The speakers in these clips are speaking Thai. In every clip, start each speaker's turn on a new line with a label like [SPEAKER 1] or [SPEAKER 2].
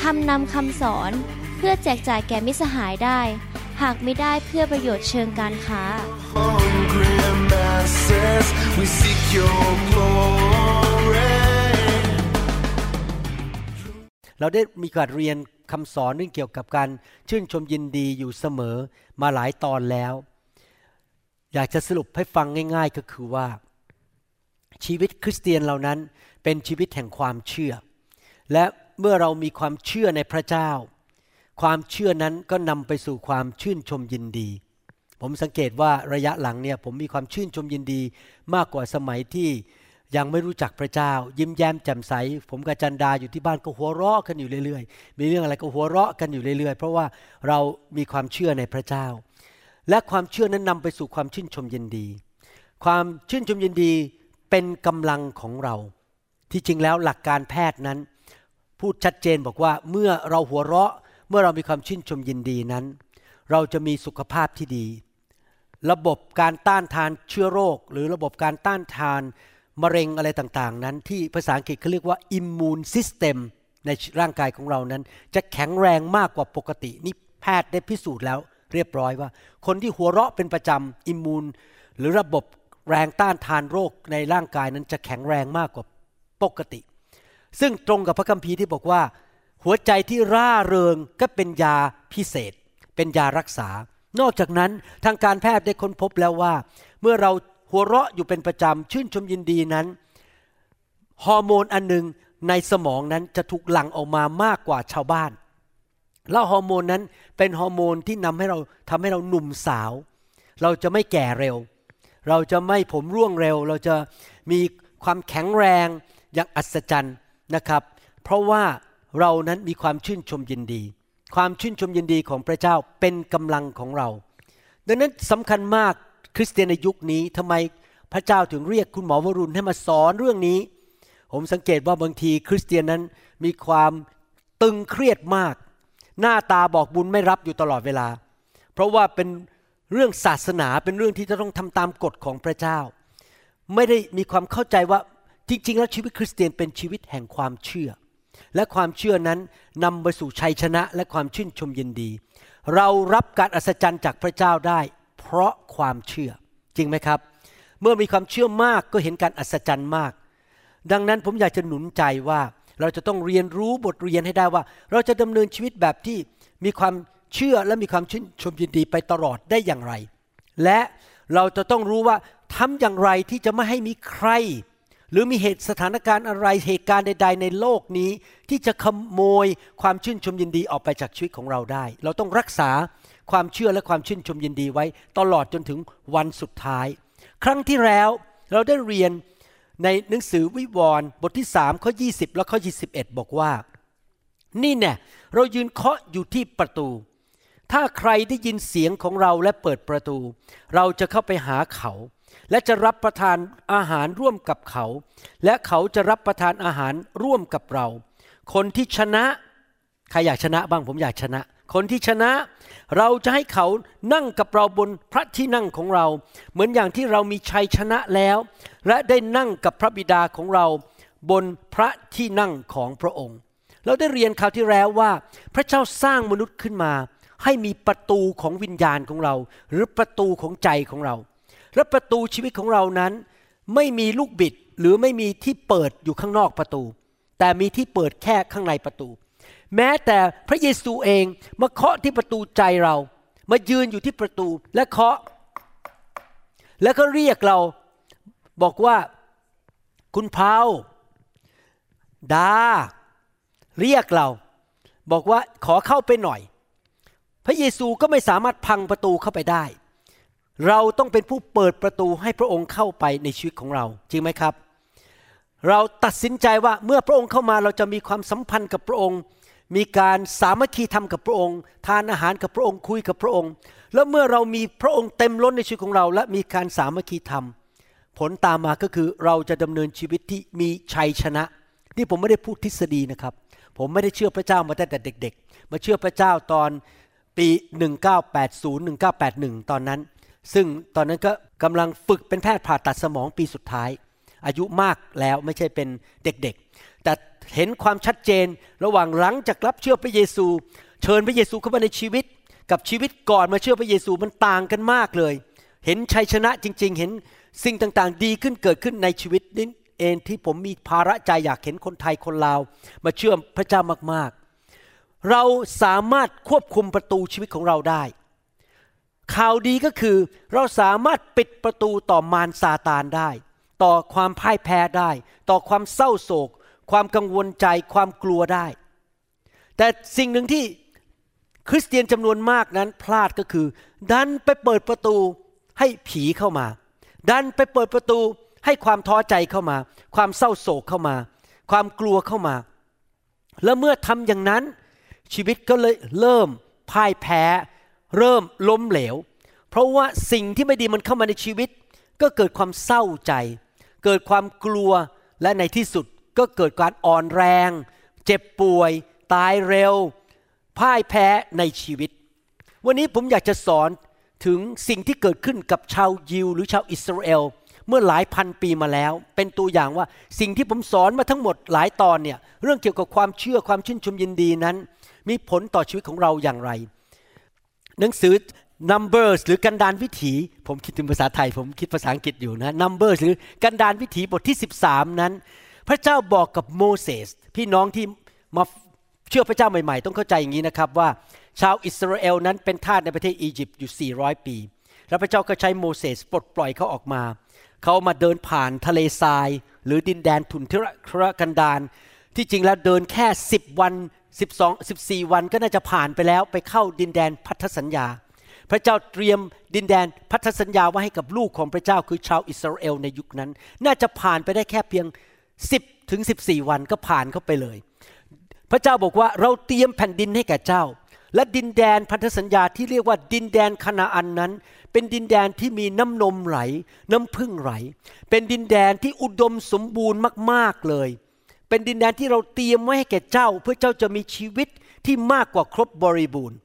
[SPEAKER 1] ทำนำคำสอนเพื่อแจกจ่ายแก่มิสหายได้ หากไม่ได้เพื่อประโยชน์เชิงการค้า
[SPEAKER 2] hungry masses, we seek your glory.
[SPEAKER 3] เราได้มีการเรียนคำสอนเรื่องเกี่ยวกับการชื่นชมยินดีอยู่เสมอมาหลายตอนแล้ว อยากจะสรุปให้ฟังง่าย ๆ ก็คือว่า ชีวิตคริสเตียนเหล่านั้นเป็นชีวิตแห่งความเชื่อ และ เมื่อเรามีความเชื่อในพระเจ้า ความเชื่อนั้นก็นำไปสู่ความชื่นชมยินดี ผมสังเกตว่าระยะหลังเนี่ยผมมีความชื่นชมยินดี มากกว่าสมัยที่ยังไม่รู้จักพระเจ้า ยิ้มแย้มแจ่มใส ผมกับจันดาอยู่ที่บ้านก็หัวเราะกันอยู่เรื่อยๆ มีเรื่องอะไรก็หัวเราะกันอยู่เรื่อยๆ เพราะว่าเรามีความเชื่อในพระเจ้า และความเชื่อนั้นนำไปสู่ความชื่นชมยินดี ความชื่นชมยินดีเป็นกำลังของเรา ที่จริงแล้วหลักการแพทย์นั้น พูดชัดเจนบอกว่าเมื่อเราหัวเราะเมื่อเรามีความชื่นชมยินดีนั้น เราจะมีสุขภาพที่ดี ระบบการต้านทานเชื้อโรค หรือระบบการต้านทานมะเร็งอะไรต่างๆ นั้น ที่ภาษาอังกฤษเขาเรียกว่า immune system ในร่างกายของเรานั้น จะแข็งแรงมากกว่าปกตินี่แพทย์ได้พิสูจน์แล้ว เรียบร้อยว่า คนที่หัวเราะเป็นประจำอิมมูนหรือระบบแรงต้านทานโรคในร่างกายนั้นจะแข็งแรงมากกว่าปกติ ซึ่งตรงกับพระคัมภีร์ที่บอกว่า หัวใจที่ร่าเริงก็เป็นยาพิเศษ เป็นยารักษา นอกจากนั้นทางการแพทย์ได้ค้นพบแล้วว่า เมื่อเราหัวเราะอยู่เป็นประจำชื่นชมยินดีนั้น ฮอร์โมนอันหนึ่งในสมองนั้นจะถูกหลั่งออกมามากกว่าชาวบ้าน แล้วฮอร์โมนนั้นเป็นฮอร์โมนที่นำให้เราทำให้เราหนุ่มสาว เราจะไม่แก่เร็ว เราจะไม่ผมร่วงเร็ว เราจะมีความแข็งแรงอย่างอัศจรรย์ นะครับ เพราะว่าเรานั้นมีความชื่นชมยินดี ความชื่นชมยินดีของพระเจ้าเป็นกำลังของเรา ดังนั้นสำคัญมากคริสเตียนในยุคนี้ทำไมพระเจ้าถึงเรียกคุณหมอวรุณให้มาสอนเรื่องนี้ ผมสังเกตว่าบางทีคริสเตียนนั้นมีความตึงเครียดมาก หน้าตาบอกบุญไม่รับอยู่ตลอดเวลา เพราะว่าเป็นเรื่องศาสนาเป็นเรื่องที่จะต้องทำตามกฎของพระเจ้า ไม่ได้มีความเข้าใจว่า จริง ๆ แล้วชีวิตคริสเตียนเป็นชีวิตแห่งความเชื่อ และความเชื่อนั้นนำไปสู่ชัยชนะและความชื่นชมยินดี เรารับการอัศจรรย์จากพระเจ้าได้ เพราะความเชื่อ จริงไหมครับ เมื่อมีความเชื่อมากก็เห็นการอัศจรรย์มาก ดังนั้นผมอยากจะหนุนใจว่าเราจะต้องเรียนรู้บทเรียนให้ได้ว่า เราจะดำเนินชีวิตแบบที่มีความเชื่อและมีความชื่นชมยินดีไปตลอดได้อย่างไร และเราจะต้องรู้ว่าทำอย่างไรที่จะไม่ให้มีใคร หรือมีเหตุสถานการณ์อะไรเหตุการณ์ใด ๆ ในโลกนี้ ที่จะขโมยความชื่นชมยินดีออกไปจากชีวิตของเราได้ เราต้องรักษาความเชื่อและความชื่นชมยินดีไว้ ตลอดจนถึงวันสุดท้าย ครั้งที่แล้วเราได้เรียนในหนังสือวิวรณ์บทที่3ข้อ20 และข้อ 21 บอกว่า นี่เนี่ยเรายืนเคาะอยู่ที่ประตู ถ้าใครได้ยินเสียงของเราและเปิดประตู เราจะเข้าไปหาเขา และจะรับประทานอาหารร่วมกับเขา และเขาจะรับประทานอาหารร่วมกับเรา คนที่ชนะ ใครอยากชนะบ้างผมอยากชนะ คนที่ชนะ เราจะให้เขานั่งกับเราบนพระที่นั่งของเรา เหมือนอย่างที่เรามีชัยชนะแล้ว และได้นั่งกับพระบิดาของเราบนพระที่นั่งของพระองค์ เราได้เรียนคราวที่แล้วว่า พระเจ้าสร้างมนุษย์ขึ้นมา ให้มีประตูของวิญญาณของเรา หรือประตูของใจของเรา และประตูชีวิตของเรานั้นไม่มีลูกบิดหรือไม่มีที่เปิดอยู่ข้างนอกประตู แต่มีที่เปิดแค่ข้างในประตู แม้แต่พระเยซูเองมาเคาะที่ประตูใจเรา มายืนอยู่ที่ประตูและเคาะ แล้วก็เรียกเราบอกว่าคุณพาวดา เรียกเรา บอกว่าขอเข้าไปหน่อย พระเยซูก็ไม่สามารถพังประตูเข้าไปได้ เราต้องเป็นผู้เปิดประตูให้พระองค์เข้าไปในชีวิตของเรา จริงไหมครับ เราตัดสินใจว่าเมื่อพระองค์เข้ามาเราจะมีความสัมพันธ์กับพระองค์ มีการสามัคคีธรรมกับพระองค์ ทานอาหารกับพระองค์คุยกับพระองค์ แล้วเมื่อเรามีพระองค์เต็มล้นในชีวิตของเรา และมีการสามัคคีธรรม ผลตามมาก็คือเราจะดำเนินชีวิตที่มีชัยชนะนี่ผมไม่ได้พูดทฤษฎีนะครับ ผมไม่ได้เชื่อพระเจ้ามาตั้งแต่เด็ก ๆ มาเชื่อพระเจ้าตอนปี 1980 1981 ตอนนั้น ซึ่งตอนนั้นก็กำลังฝึกเป็นแพทย์ผ่าตัดสมองปีสุดท้าย อายุมากแล้วไม่ใช่เป็นเด็กๆ แต่เห็นความชัดเจนระหว่างหลังจากรับเชื่อพระเยซู เชิญพระเยซูเข้ามาในชีวิต กับชีวิตก่อนมาเชื่อพระเยซูมันต่างกันมากเลย เห็นชัยชนะจริง ๆ เห็นสิ่งต่างๆ ดีขึ้นเกิดขึ้นในชีวิตนี้เองที่ผมมีภาระใจอยากเห็นคนไทยคนลาว มาเชื่อพระเจ้ามากๆ เราสามารถควบคุมประตูชีวิตของเราได้ ข่าวดีก็คือเราสามารถปิดประตูต่อมารซาตานได้ ต่อความพ่ายแพ้ได้ ต่อความเศร้าโศก ความกังวลใจความกลัวได้ แต่สิ่งหนึ่งที่คริสเตียนจำนวนมากนั้นพลาดก็คือ ดันไปเปิดประตูให้ผีเข้ามา ดันไปเปิดประตูให้ความท้อใจเข้ามา ความเศร้าโศกเข้ามา ความกลัวเข้ามา แล้วเมื่อทำอย่างนั้น ชีวิตก็เลยเริ่มพ่ายแพ้ เริ่มล้มเหลว เพราะว่าสิ่งที่ไม่ดีมันเข้ามาในชีวิต ก็เกิดความเศร้าใจ เกิดความกลัวและในที่สุดก็เกิดการอ่อนแรง เจ็บป่วย ตายเร็ว พ่ายแพ้ในชีวิต วันนี้ผมอยากจะสอนถึงสิ่งที่เกิดขึ้นกับชาวยิว หรือชาวอิสราเอลเมื่อหลายพันปีมาแล้ว เป็นตัวอย่างว่าสิ่งที่ผมสอนมาทั้งหมดหลายตอนเนี่ยเรื่องเกี่ยวกับความเชื่อความชื่นชมยินดีนั้น มีผลต่อชีวิตของเราอย่างไร หนังสือ Numbers หรือกันดานวิถี ผมคิดถึงภาษาไทย ผมคิดภาษาอังกฤษอยู่นะ Numbers หรือกันดานวิถีบทที่ 13 นั้น พระเจ้าบอกกับโมเสสพี่น้องที่มาเชื่อพระเจ้าใหม่ๆ ต้องเข้าใจอย่างนี้นะครับว่าชาวอิสราเอลนั้นเป็นทาสในประเทศอียิปต์อยู่ 400 ปี แล้วพระเจ้าก็ใช้โมเสสปลดปล่อยเขาออกมา เขามาเดินผ่านทะเลทราย หรือดินแดนทุนทรกันดารที่จริงแล้วเดินแค่ 10 วัน 12 14 วันก็น่าจะผ่านไปแล้วไปเข้าดินแดนพันธสัญญา พระเจ้าเตรียมดินแดนพันธสัญญาไว้ให้กับลูกของพระเจ้าคือชาวอิสราเอลในยุคนั้น น่าจะผ่านไปได้แค่เพียง 10ถึง14 วันก็ผ่านเข้าไปเลย พระเจ้าบอกว่าเราเตรียมแผ่นดินให้แก่เจ้า และดินแดนพันธสัญญาที่เรียกว่าดินแดนคณาอันนั้น เป็นดินแดนที่มีน้ำนมไหล น้ำพึ่งไหล เป็นดินแดนที่อุดมสมบูรณ์มากๆเลย เป็นดินแดนที่เราเตรียมไว้ให้แก่เจ้า เพื่อเจ้าจะมีชีวิตที่มากกว่าครบบริบูรณ์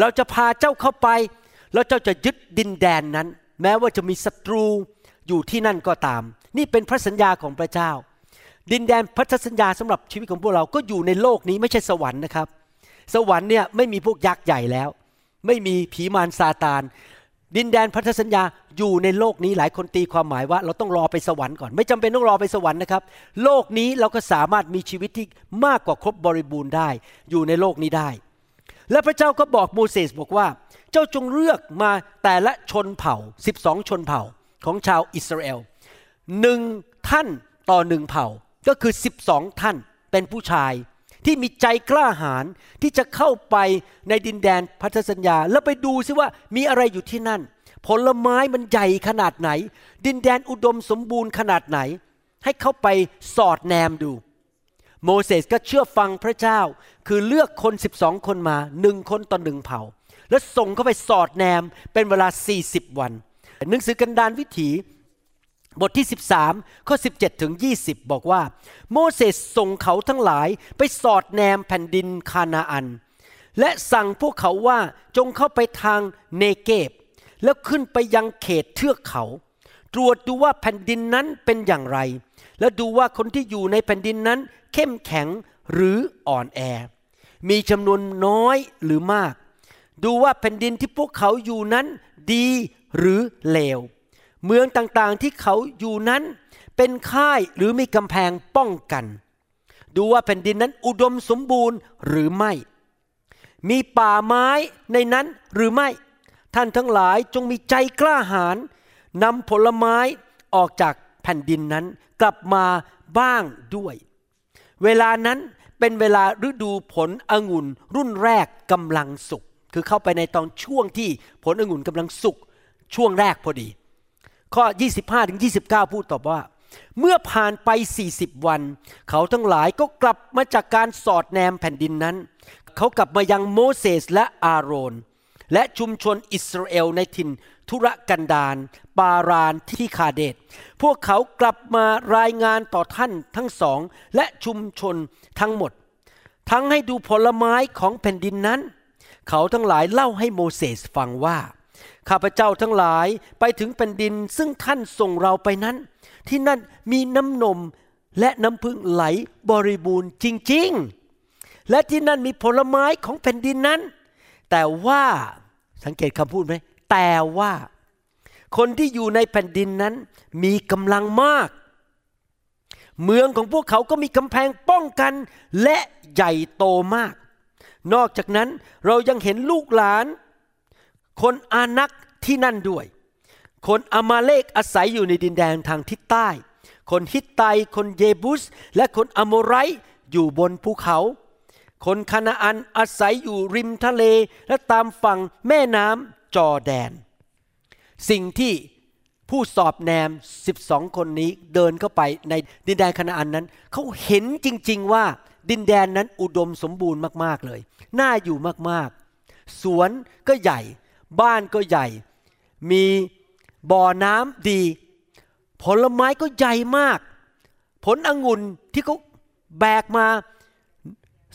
[SPEAKER 3] เราจะพาเจ้าเข้าไป แล้วเจ้าจะยึดดินแดนนั้น แม้ว่าจะมีศัตรูอยู่ที่นั่นก็ตาม นี่เป็นพระสัญญาของพระเจ้า ดินแดนพันธสัญญาสำหรับชีวิตของพวกเราก็อยู่ในโลกนี้ไม่ใช่สวรรค์นะครับ สวรรค์เนี่ยไม่มีพวกยักษ์ใหญ่แล้ว ไม่มีผีมารซาตาน ดินแดนพันธสัญญาอยู่ในโลกนี้หลายคนตีความหมายว่า เราต้องรอไปสวรรค์ก่อน ไม่จำเป็นต้องรอไปสวรรค์นะครับ โลกนี้เราก็สามารถมีชีวิตที่มากกว่าครบบริบูรณ์ได้ อยู่ในโลกนี้ได้ และพระเจ้าก็บอกโมเสสบอกว่า เจ้าจงเลือกมาแต่ละชนเผ่า 12 ชนเผ่าของชาวอิสราเอลหนึ่งท่านต่อหนึ่งเผ่าก็คือ 12 ท่านเป็นผู้ชาย ที่มีใจกล้าหาญที่จะเข้าไปในดินแดนพันธสัญญา แล้วไปดูซิว่ามีอะไรอยู่ที่นั่น ผลไม้มันใหญ่ขนาดไหน ดินแดนอุดมสมบูรณ์ขนาดไหน ให้เข้าไปสอดแนมดู โมเสสก็เชื่อฟังพระเจ้า คือเลือกคน 12 คนมาหนึ่งคนต่อหนึ่งเผ่า แล้วส่งเข้าไปสอดแนมเป็นเวลา 40 วัน หนังสือกันดานวิถี บทที่ 13 ข้อ 17 ถึง 20 บอกว่า โมเสสส่งเขาทั้งหลายไปสอดแนมแผ่นดินคานาอัน และสั่งพวกเขาว่าจงเข้าไปทางเนเกบ แล้วขึ้นไปยังเขตเทือกเขา ตรวจดูว่าแผ่นดินนั้นเป็นอย่างไร แล้วดูว่าคนที่อยู่ในแผ่นดินนั้น เข้มแข็งหรืออ่อนแอ มีจำนวนน้อยหรือมาก ดูว่าแผ่นดินที่พวกเขาอยู่นั้นดีหรือเลว เมืองต่างๆที่เขาอยู่นั้นเป็นค่ายหรือมีกำแพงป้องกัน ดูว่าแผ่นดินนั้นอุดมสมบูรณ์หรือไม่ มีป่าไม้ในนั้นหรือไม่ ท่านทั้งหลายจงมีใจกล้าหาญนำผลไม้ออกจากแผ่นดินนั้นกลับมาบ้างด้วย เวลานั้นเป็นเวลาฤดูผลองุ่นรุ่นแรกกำลังสุก คือเข้าไปในตอนช่วงที่ผลองุ่นกำลังสุกช่วงแรกพอดี ข้อ 25 ถึง 29 พูดตอบว่า เมื่อผ่านไป 40 วัน เขาทั้งหลายก็กลับมาจากการสอดแนมแผ่นดินนั้น เขากลับมายังโมเสสและอาโรน และชุมชนอิสราเอลในถิ่นทุรกันดารปารานที่คาเดต พวกเขากลับมารายงานต่อท่านทั้งสองและชุมชนทั้งหมด ทั้งให้ดูผลไม้ของแผ่นดินนั้น เขาทั้งหลายเล่าให้โมเสสฟังว่า ข้าพเจ้าทั้งหลายไปถึงแผ่นดินซึ่งท่านส่งเราไปนั้น ที่นั่นมีน้ำนมและน้ำพึ่งไหลบริบูรณ์จริง ๆ และที่นั่นมีผลไม้ของแผ่นดินนั้น แต่ว่าสังเกตคำพูดไหมแต่ว่า คนที่อยู่ในแผ่นดินนั้นมีกำลังมาก เมืองของพวกเขาก็มีกำแพงป้องกันและใหญ่โตมาก นอกจากนั้นเรายังเห็นลูกหลาน คนอานักที่นั่นด้วย คนอามาเลกอาศัยอยู่ในดินแดนทางทิศใต้ คนฮิตไต คนเยบุส และคนอโมไรอยู่บนภูเขา คนคานาอันอาศัยอยู่ริมทะเลและตามฝั่งแม่น้ำจอแดน สิ่งที่ผู้สอบแนม 12 คนนี้เดินเข้าไปในดินแดนคานาอันนั้น เขาเห็นจริง ๆ ว่าดินแดนนั้นอุดมสมบูรณ์มาก ๆ เลย น่าอยู่มาก ๆ สวนก็ใหญ่ บ้านก็ใหญ่ มีบ่อน้ำดี ผลไม้ก็ใหญ่มาก ผลองุ่นที่เขาแบกมา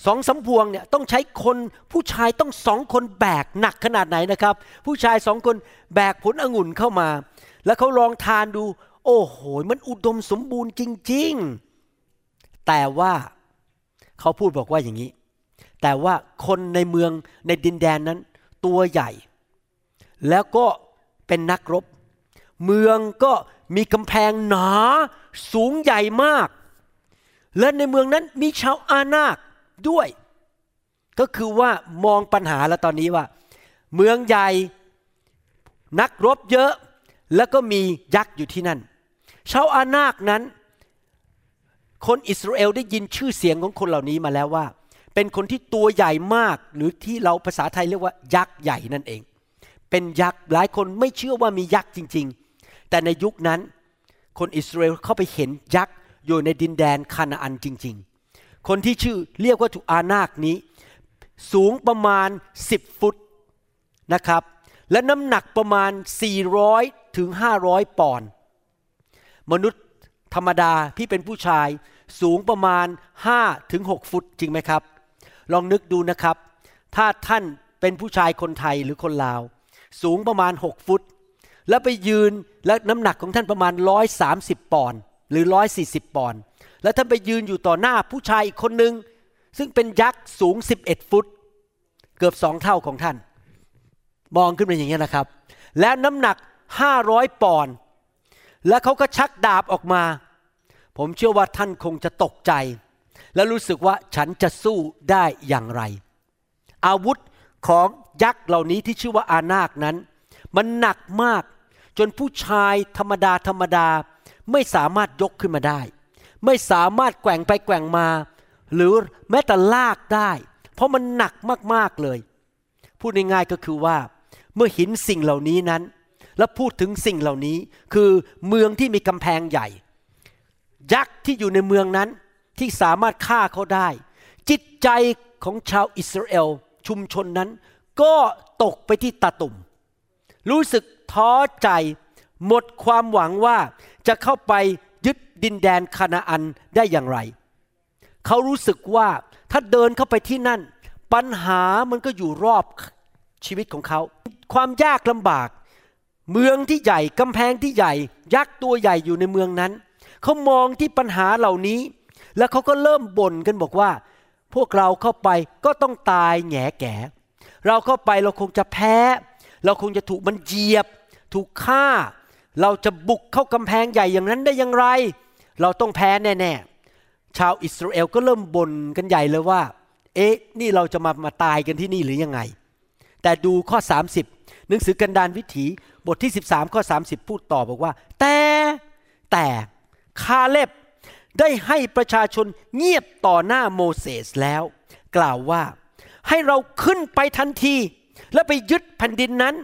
[SPEAKER 3] สองสำพวงเนี่ยต้องใช้คนผู้ชายต้องสองคนแบกหนักขนาดไหนนะครับ ผู้ชายสองคนแบกผลองุ่นเข้ามา แล้วเขาลองทานดู โอ้โหมันอุดมสมบูรณ์จริง ๆ แต่ว่าเขาพูดบอกว่าอย่างนี้ แต่ว่าคนในเมืองในดินแดนนั้น ตัวใหญ่ แล้วก็เป็นนักรบ เมืองก็มีกำแพงหนา สูงใหญ่มาก และในเมืองนั้นมีชาวอานาคด้วย ก็คือว่ามองปัญหาแล้วตอนนี้ว่า เมืองใหญ่นักรบเยอะแล้วก็มียักษ์อยู่ที่นั่น ชาวอานาคนั้น คนอิสราเอลได้ยินชื่อเสียงของคนเหล่านี้มาแล้วว่า เป็นคนที่ตัวใหญ่มากหรือที่เราภาษาไทยเรียกว่ายักษ์ใหญ่นั่นเอง เป็นยักษ์หลายคนไม่เชื่อว่ามียักษ์จริง ๆ แต่ในยุคนั้นคนอิสราเอลเข้าไปเห็นยักษ์อยู่ในดินแดนคานาอันจริง ๆ คนที่ชื่อเรียกว่าถูกอานาคนี้ สูงประมาณ 10 ฟุตนะครับ และน้ำหนักประมาณ 400 ถึง 500 ปอนด์มนุษย์ธรรมดาที่เป็นผู้ชายสูงประมาณ 5 ถึง 6 ฟุตจริงไหมครับ ลองนึกดูนะครับ ถ้าท่านเป็นผู้ชายคนไทยหรือคนลาว สูงประมาณ 6 ฟุต แล้วไปยืนและน้ำหนักของท่านประมาณ 130 ปอนด์หรือ 140 ปอนด์แล้วท่านไปยืนอยู่ต่อหน้าผู้ชายอีกคนหนึ่งซึ่งเป็นยักษ์สูง 11 ฟุต เกือบสองเท่าของท่าน มองขึ้นมาอย่างนี้นะครับ และน้ำหนัก 500 ปอนด์และเขาก็ชักดาบออกมา ผมเชื่อว่าท่านคงจะตกใจ และรู้สึกว่าฉันจะสู้ได้อย่างไร อาวุธของ ยักษ์เหล่านี้ที่ชื่อว่าอานาคนั้น มันหนักมาก จนผู้ชายธรรมดาธรรมดา ไม่สามารถยกขึ้นมาได้ ไม่สามารถแกว่งไปแกว่งมา หรือแม้แต่ลากได้ เพราะมันหนักมากๆเลย พูดง่ายๆก็คือว่า เมื่อหินสิ่งเหล่านี้นั้น และพูดถึงสิ่งเหล่านี้ คือเมืองที่มีกำแพงใหญ่ ยักษ์ที่อยู่ในเมืองนั้นที่สามารถฆ่าเขาได้ จิตใจของชาวอิสราเอลชุมชนนั้น ก็ตกไปที่ตาตุ่ม รู้สึกท้อใจหมดความหวังว่าจะเข้าไปยึดดินแดนคานาอันได้อย่างไร เขารู้สึกว่าถ้าเดินเข้าไปที่นั่น ปัญหามันก็อยู่รอบชีวิตของเขา ความยากลำบาก เมืองที่ใหญ่กำแพงที่ใหญ่ ยักษ์ตัวใหญ่อยู่ในเมืองนั้น เขามองที่ปัญหาเหล่านี้ แล้วเขาก็เริ่มบ่นกันบอกว่า พวกเราเข้าไปก็ต้องตายแหงแก่ เราเข้าไปเราคงจะแพ้ เราคงจะถูกมันเหยียบ ถูกฆ่า เราจะบุกเข้ากำแพงใหญ่อย่างนั้นได้อย่างไร เราต้องแพ้แน่ๆ ชาวอิสราเอลก็เริ่มบ่นกันใหญ่เลยว่า เอ๊ะ นี่เราจะมามาตายกันที่นี่หรือยังไง แต่ดูข้อ 30 หนังสือกันดานวิถีบทที่ 13 ข้อ 30 พูดต่อบอกว่า แต่แต่คาเล็บได้ให้ประชาชนเงียบต่อหน้าโมเสสแล้ว กล่าวว่า ให้เราขึ้นไปทันที และไปยึดแผ่นดินนั้น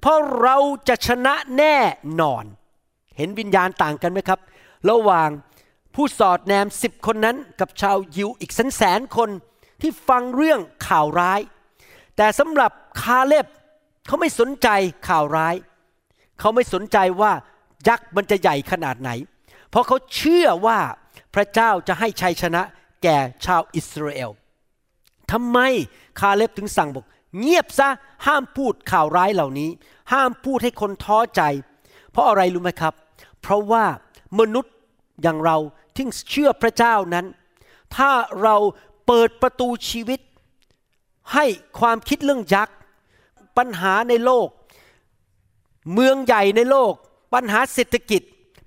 [SPEAKER 3] เพราะเราจะชนะแน่นอน เห็นวิญญาณต่างกันไหมครับ ระหว่างผู้สอดแนมสิบคนนั้นกับชาวยิวอีกแสนแสนคนที่ฟังเรื่องข่าวร้าย แต่สำหรับคาเล็บเขาไม่สนใจข่าวร้าย เขาไม่สนใจว่ายักษ์มันจะใหญ่ขนาดไหน เพราะเขาเชื่อว่าพระเจ้าจะให้ชัยชนะแก่ชาวอิสราเอล ทำไมคาเล็บถึงสั่งบอก เงียบซะห้ามพูดข่าวร้ายเหล่านี้ ห้ามพูดให้คนท้อใจ เพราะอะไรรู้ไหมครับ เพราะว่ามนุษย์อย่างเราที่เชื่อพระเจ้านั้น ถ้าเราเปิดประตูชีวิต ให้ความคิดเรื่องยักษ์ปัญหาในโลก เมืองใหญ่ในโลก ปัญหาเศรษฐกิจ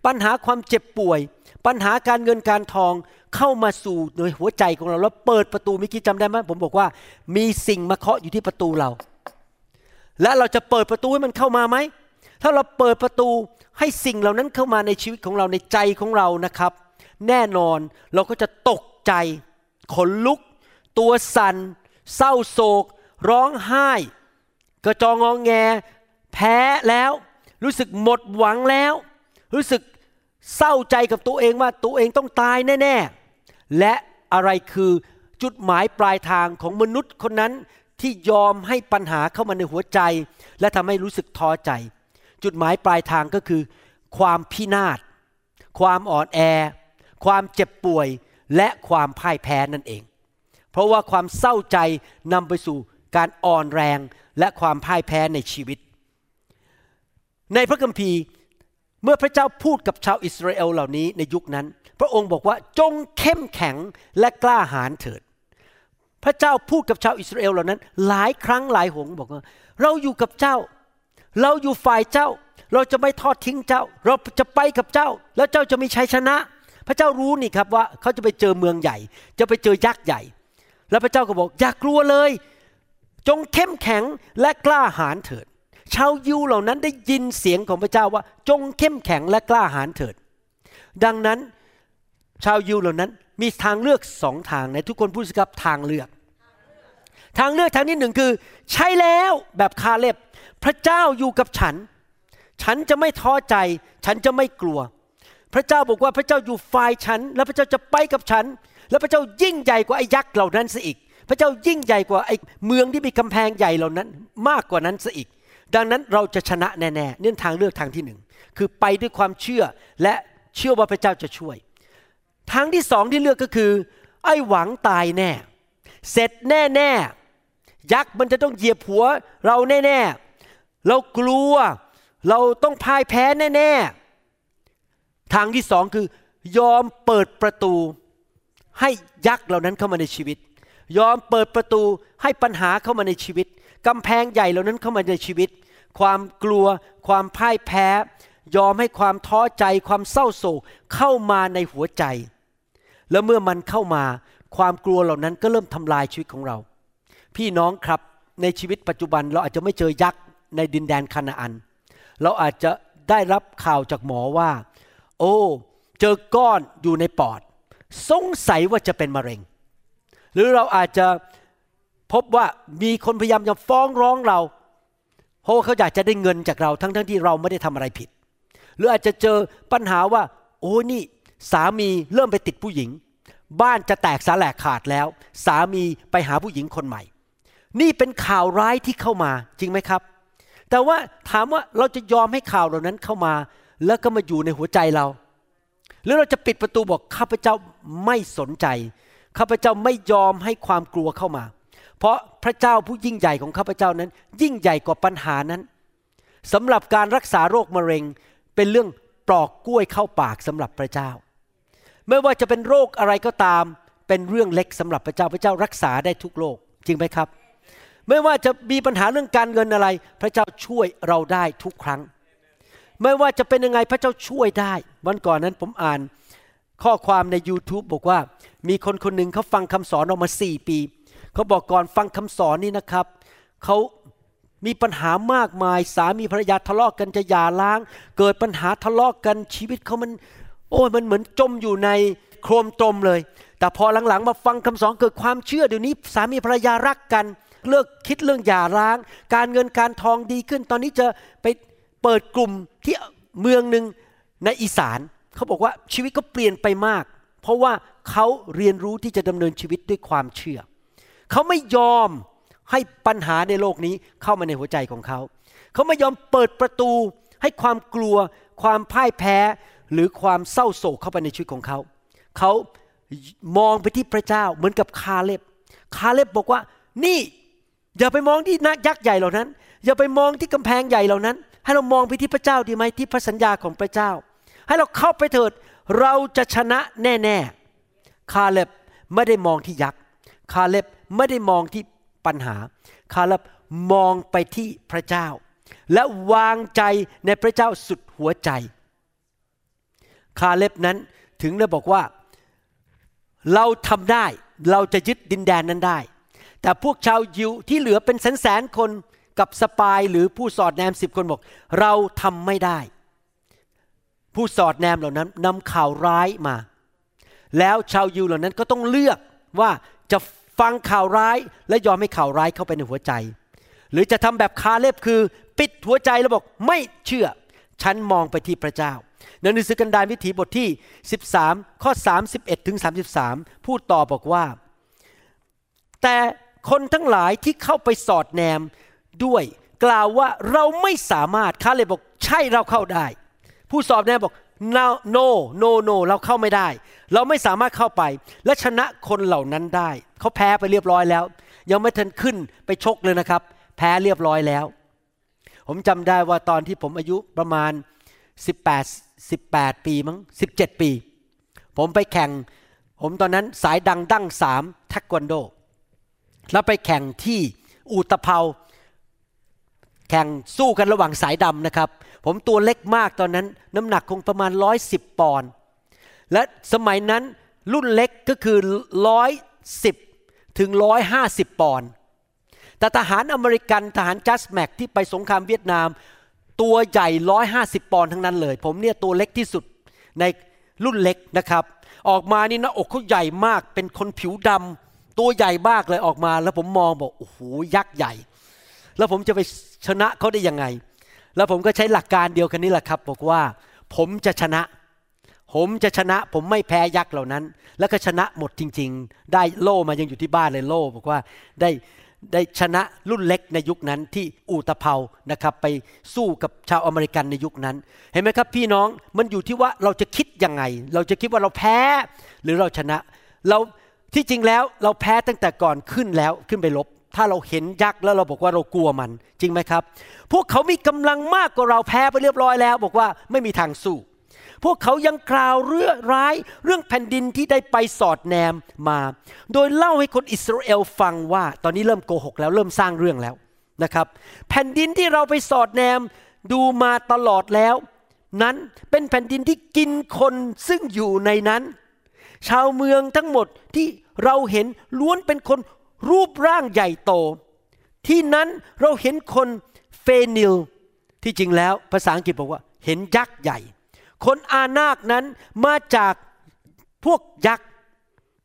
[SPEAKER 3] ปัญหาความเจ็บป่วย ปัญหาการเงินการทอง เข้ามาสู่ในหัวใจของเราแล้วเปิดประตูเมื่อกี้จำได้ไหมผมบอกว่า มีสิ่งมาเคาะอยู่ที่ประตูเรา และเราจะเปิดประตูให้มันเข้ามาไหมถ้าเราเปิดประตูให้สิ่งเหล่านั้นเข้ามาในชีวิตของเราในใจของเรานะครับ แน่นอนเราก็จะตกใจ ขนลุก ตัวสัน่นเศร้าโศก ร้องไห้ กระจองงองแง แพ้แล้ว รู้สึกหมดหวังแล้ว รู้สึกเศร้าใจกับตัวเองว่าตัวเองต้องตายแน่ๆ และอะไรคือจุดหมายปลายทางของมนุษย์คนนั้นที่ยอมให้ปัญหาเข้ามาในหัวใจ และทำให้รู้สึกท้อใจ จุดหมายปลายทางก็คือ ความพินาศ ความอ่อนแอ ความเจ็บป่วย และความพ่ายแพ้นั่นเอง เพราะว่าความเศร้าใจนำไปสู่การอ่อนแรงและความพ่ายแพ้ในชีวิต ในพระคัมภีร์ เมื่อพระเจ้าพูดกับชาวอิสราเอลเหล่านี้ในยุคนั้น พระองค์บอกว่าจงเข้มแข็งและกล้าหาญเถิด พระเจ้าพูดกับชาวอิสราเอลเหล่านั้น หลายครั้งหลายหนบอกว่า เราอยู่กับเจ้า เราอยู่ฝ่ายเจ้า เราจะไม่ทอดทิ้งเจ้า เราจะไปกับเจ้า แล้วเจ้าจะมีชัยชนะ พระเจ้ารู้นี่ครับว่าเขาจะไปเจอเมืองใหญ่ จะไปเจอยักษ์ใหญ่ แล้วพระเจ้าก็บอกอย่ากลัวเลย จงเข้มแข็งและกล้าหาญเถิด ชาวยิวเหล่านั้นได้ยินเสียงของพระเจ้าว่าจงเข้มแข็งและกล้าหาญเถิด ดังนั้นชาวยิวเหล่านั้นมีทางเลือกสองทางในทุกคนพูดสิครับทางเลือก ทางเลือกทางที่หนึ่งคือ ใช่แล้วแบบคาเล็บ พระเจ้าอยู่กับฉัน ฉันจะไม่ท้อใจ ฉันจะไม่กลัว พระเจ้าบอกว่าพระเจ้าอยู่ฝ่ายฉัน และพระเจ้าจะไปกับฉัน และพระเจ้ายิ่งใหญ่กว่าไอ้ยักษ์เหล่านั้นซะอีก พระเจ้ายิ่งใหญ่กว่าไอ้เมืองที่มีกำแพงใหญ่เหล่านั้น มากกว่านั้นซะอีก ดังนั้นเราจะชนะแน่ๆ เนี่องทางเลือกทางที่หนึ่งคือไปด้วยความเชื่อและเชื่อว่าพระเจ้าจะช่วย ทางที่สองที่เลือกก็คือ ไอ้หวังตายแน่ เสร็จแน่ๆ ยักษ์มันจะต้องเหยียบหัวเราแน่ๆ เรากลัวเราต้องพ่ายแพ้แน่ๆ ทางที่สองคือยอมเปิดประตู ให้ยักษ์เหล่านั้นเข้ามาในชีวิต ยอมเปิดประตูให้ปัญหาเข้ามาในชีวิตกำแพงใหญ่เหล่านั้นเข้ามาในชีวิต ความกลัว ความพ่ายแพ้ ยอมให้ความท้อใจ ความเศร้าโศกเข้ามาในหัวใจ แล้วเมื่อมันเข้ามา ความกลัวเหล่านั้นก็เริ่มทำลายชีวิตของเรา พี่น้องครับในชีวิตปัจจุบันเราอาจจะไม่เจอยักษ์ในดินแดนคานาอัน เราอาจจะได้รับข่าวจากหมอว่า โอ้เจอก้อนอยู่ในปอด สงสัยว่าจะเป็นมะเร็ง หรือเราอาจจะพบว่ามีคนพยายามจะฟ้องร้องเรา เพราะเขาอยากจะได้เงินจากเราทั้งๆทที่เราไม่ได้ทำอะไรผิด หรืออาจจะเจอปัญหาว่า โอ้นี่สามีเริ่มไปติดผู้หญิง บ้านจะแตกสาแหลกขาดแล้ว สามีไปหาผู้หญิงคนใหม่ นี่เป็นข่าวร้ายที่เข้ามาจริงไหมครับ แต่ว่าถามว่าเราจะยอมให้ข่าวเหล่านั้นเข้ามา แล้วก็มาอยู่ในหัวใจเราหรือเราจะปิดประตูบอกข้าพเจ้าไม่สนใจ ข้าพเจ้าไม่ยอมให้ความกลัวเข้ามา ราะพระเจ้าผู้ยิ่งใหญ่ของข้าพเจ้านั้น ยิ่งใหญ่กว่าปัญหานั้นสำหรับการรักษาโรคมะเร็งเป็นเรื่องปลอกกล้วยเข้าปากสำหรับพระเจ้า ไม่ว่าจะเป็นโรคอะไรก็ตาม เป็นเรื่องเล็กสำหรับพระเจ้าพระเจ้ารักษาได้ทุกโรคจริงไหมครับ ไม่ว่าจะมีปัญหาเรื่องการเงินอะไร พระเจ้าช่วยเราได้ทุกครั้ง ไม่ว่าจะเป็นยังไงพระเจ้าช่วยได้ วันก่อนนั้นผมอ่านข้อความใน YouTube บอกว่า มีคนคนหนึ่งเขาฟังคำสอนออกมาสี่ปี เขาบอกก่อนฟังคำสอนนี่นะครับเขามีปัญหามากมาย สามีภรรยาทะเลาะกกันจะหย่าร้าง เกิดปัญหาทะเลาะกกันชีวิตเขามัน โอ้ยมันเหมือนจมอยู่ในโครมตมเลย แต่พอหลังๆ มาฟังคำสอนเกิดความเชื่อเดี๋ยวนี้ สามีภรรยารักกันเลิกคิดเรื่องหย่าร้าง การเงินการทองดีขึ้น ตอนนี้จะไปเปิดกลุ่มที่เมืองหนึ่งในอีสานเขาบอกว่าชีวิตก็เปลี่ยนไปมาก เพราะว่าเขาเรียนรู้ที่จะดำเนินชีวิตด้วยความเชื่อ เขาไม่ยอมให้ปัญหาในโลกนี้เข้ามาในหัวใจของเขา เขาไม่ยอมเปิดประตูให้ความกลัว ความพ่ายแพ้ หรือความเศร้าโศกเข้าไปในชีวิตของเขา เขามองไปที่พระเจ้าเหมือนกับคาเล็บ คาเล็บบอกว่า นี่อย่าไปมองที่นักยักษ์ใหญ่เหล่านั้น อย่าไปมองที่กำแพงใหญ่เหล่านั้น ให้เรามองไปที่พระเจ้าดีไหมที่พระสัญญาของพระเจ้า ให้เราเข้าไปเถิด เราจะชนะแน่ ๆ คาเล็บไม่ได้มองที่ยักษ์ คาเล็บ ไม่ได้มองที่ปัญหา คาเล็บมองไปที่พระเจ้า และวางใจในพระเจ้าสุดหัวใจ คาเล็บนั้นถึงได้บอกว่า เราทำได้เราจะยึดดินแดนนั้นได้ แต่พวกชาวยิวที่เหลือเป็นแสนแสนคนกับสปายหรือผู้สอดแนมสิบคนบอก เราทำไม่ได้ ผู้สอดแนมเหล่านั้นนำข่าวร้ายมา แล้วชาวยิวเหล่านั้นก็ต้องเลือกว่าจะ ฟังข่าวร้ายและยอมให้ข่าวร้ายเข้าไปในหัวใจ หรือจะทำแบบคาเล็บคือ ปิดหัวใจแล้วบอกไม่เชื่อ ฉันมองไปที่พระเจ้าในหนังสือกันดารวิถีบทที่ 13 ข้อ 31ถึง33 พูดต่อบอกว่า แต่คนทั้งหลายที่เข้าไปสอดแนมด้วย กล่าวว่าเราไม่สามารถคาเลยบอกใช่เราเข้าได้ ผู้สอบแนมบอก no no no no เราเข้าไม่ได้ เราไม่สามารถเข้าไป และชนะคนเหล่านั้นได้ เขาแพ้ไปเรียบร้อยแล้ว ยังไม่ทันขึ้นไปชกเลยนะครับ แพ้เรียบร้อยแล้ว ผมจำได้ว่าตอนที่ผมอายุประมาณ 18 18 ปีมั้ง17 ปี ผมไปแข่ง ผมตอนนั้นสายดังดั้งสามเทควันโด แล้วไปแข่งที่อูตะเภาแข่งสู้กันระหว่างสายดำนะครับ ผมตัวเล็กมากตอนนั้น น้ำหนักคงประมาณร้อยสิบปอนด์และสมัยนั้นรุ่นเล็กก็คือร้อยสิบ ถึงร้อยห้าสิบปอนด์แต่ทหารอเมริกันทหารจัสแม็กที่ไปสงครามเวียดนาม ตัวใหญ่ร้อยห้าสิบปอนด์ทั้งนั้นเลย ผมเนี่ยตัวเล็กที่สุดในรุ่นเล็กนะครับ ออกมานี่หน้าอกเขาใหญ่มากเป็นคนผิวดำตัวใหญ่มากเลยออกมา แล้วผมมองบอกโอ้โหยักษ์ใหญ่ แล้วผมจะไปชนะเขาได้ยังไง แล้วผมก็ใช้หลักการเดียวกันนี่แหละครับ บอกว่าผมจะชนะ ผมจะชนะผมไม่แพ้ยักษ์เหล่านั้น แล้วก็ชนะหมดจริง ๆ ได้โล่มายังอยู่ที่บ้านเลยโล่บอกว่าได้ได้ชนะรุ่นเล็กในยุคนั้นที่อูตะเภานะครับ ไปสู้กับชาวอเมริกันในยุคนั้น เห็นไหมครับพี่น้องมันอยู่ที่ว่าเราจะคิดยังไง เราจะคิดว่าเราแพ้หรือเราชนะเราที่จริงแล้วเราแพ้ตั้งแต่ก่อนขึ้นแล้วขึ้นไปลบ ถ้าเราเห็นยักษ์แล้วเราบอกว่าเรากลัวมันจริงไหมครับ พวกเขามีกำลังมากกว่าเราแพ้ไปเรียบร้อยแล้ว บอกว่าไม่มีทางสู้ พวกเขายังกล่าวเรื่องร้ายเรื่องแผ่นดินที่ได้ไปสอดแนมมา โดยเล่าให้คนอิสราเอลฟังว่า ตอนนี้เริ่มโกหกแล้วเริ่มสร้างเรื่องแล้วนะครับ แผ่นดินที่เราไปสอดแนมดูมาตลอดแล้ว นั้นเป็นแผ่นดินที่กินคนซึ่งอยู่ในนั้น ชาวเมืองทั้งหมดที่เราเห็นล้วนเป็นคนรูปร่างใหญ่โต ที่นั้นเราเห็นคนเฟนิลที่จริงแล้วภาษาอังกฤษบอกว่า เห็นยักษ์ใหญ่ คนอานาคนั้นมาจากพวกยักษ์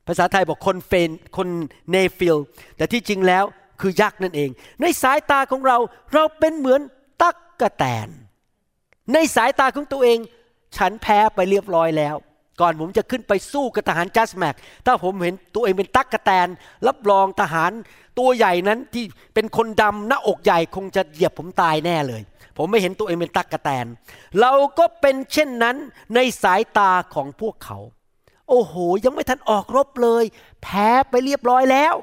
[SPEAKER 3] ภาษาไทยบอกคนเฟนคนเนฟิลแต่ที่จริงแล้วคือยักษ์นั่นเอง ในสายตาของเราเราเป็นเหมือนตั๊กแตน ในสายตาของตัวเอง ฉะนั้นแพ้ไปเรียบร้อยแล้ว ก่อนผมจะขึ้นไปสู้กับทหาร JUSMAG ถ้าผมเห็นตัวเองเป็นตั๊กแตน รับรองทหารตัวใหญ่นั้นที่เป็นคนดำหน้าอกใหญ่คงจะเหยียบผมตายแน่เลย ผมไม่เห็นตัวเองเป็นตักกะแตน เราก็เป็นเช่นนั้นในสายตาของพวกเขา โอ้โห ยังไม่ทันออกรบเลย แพ้ไปเรียบร้อยแล้ว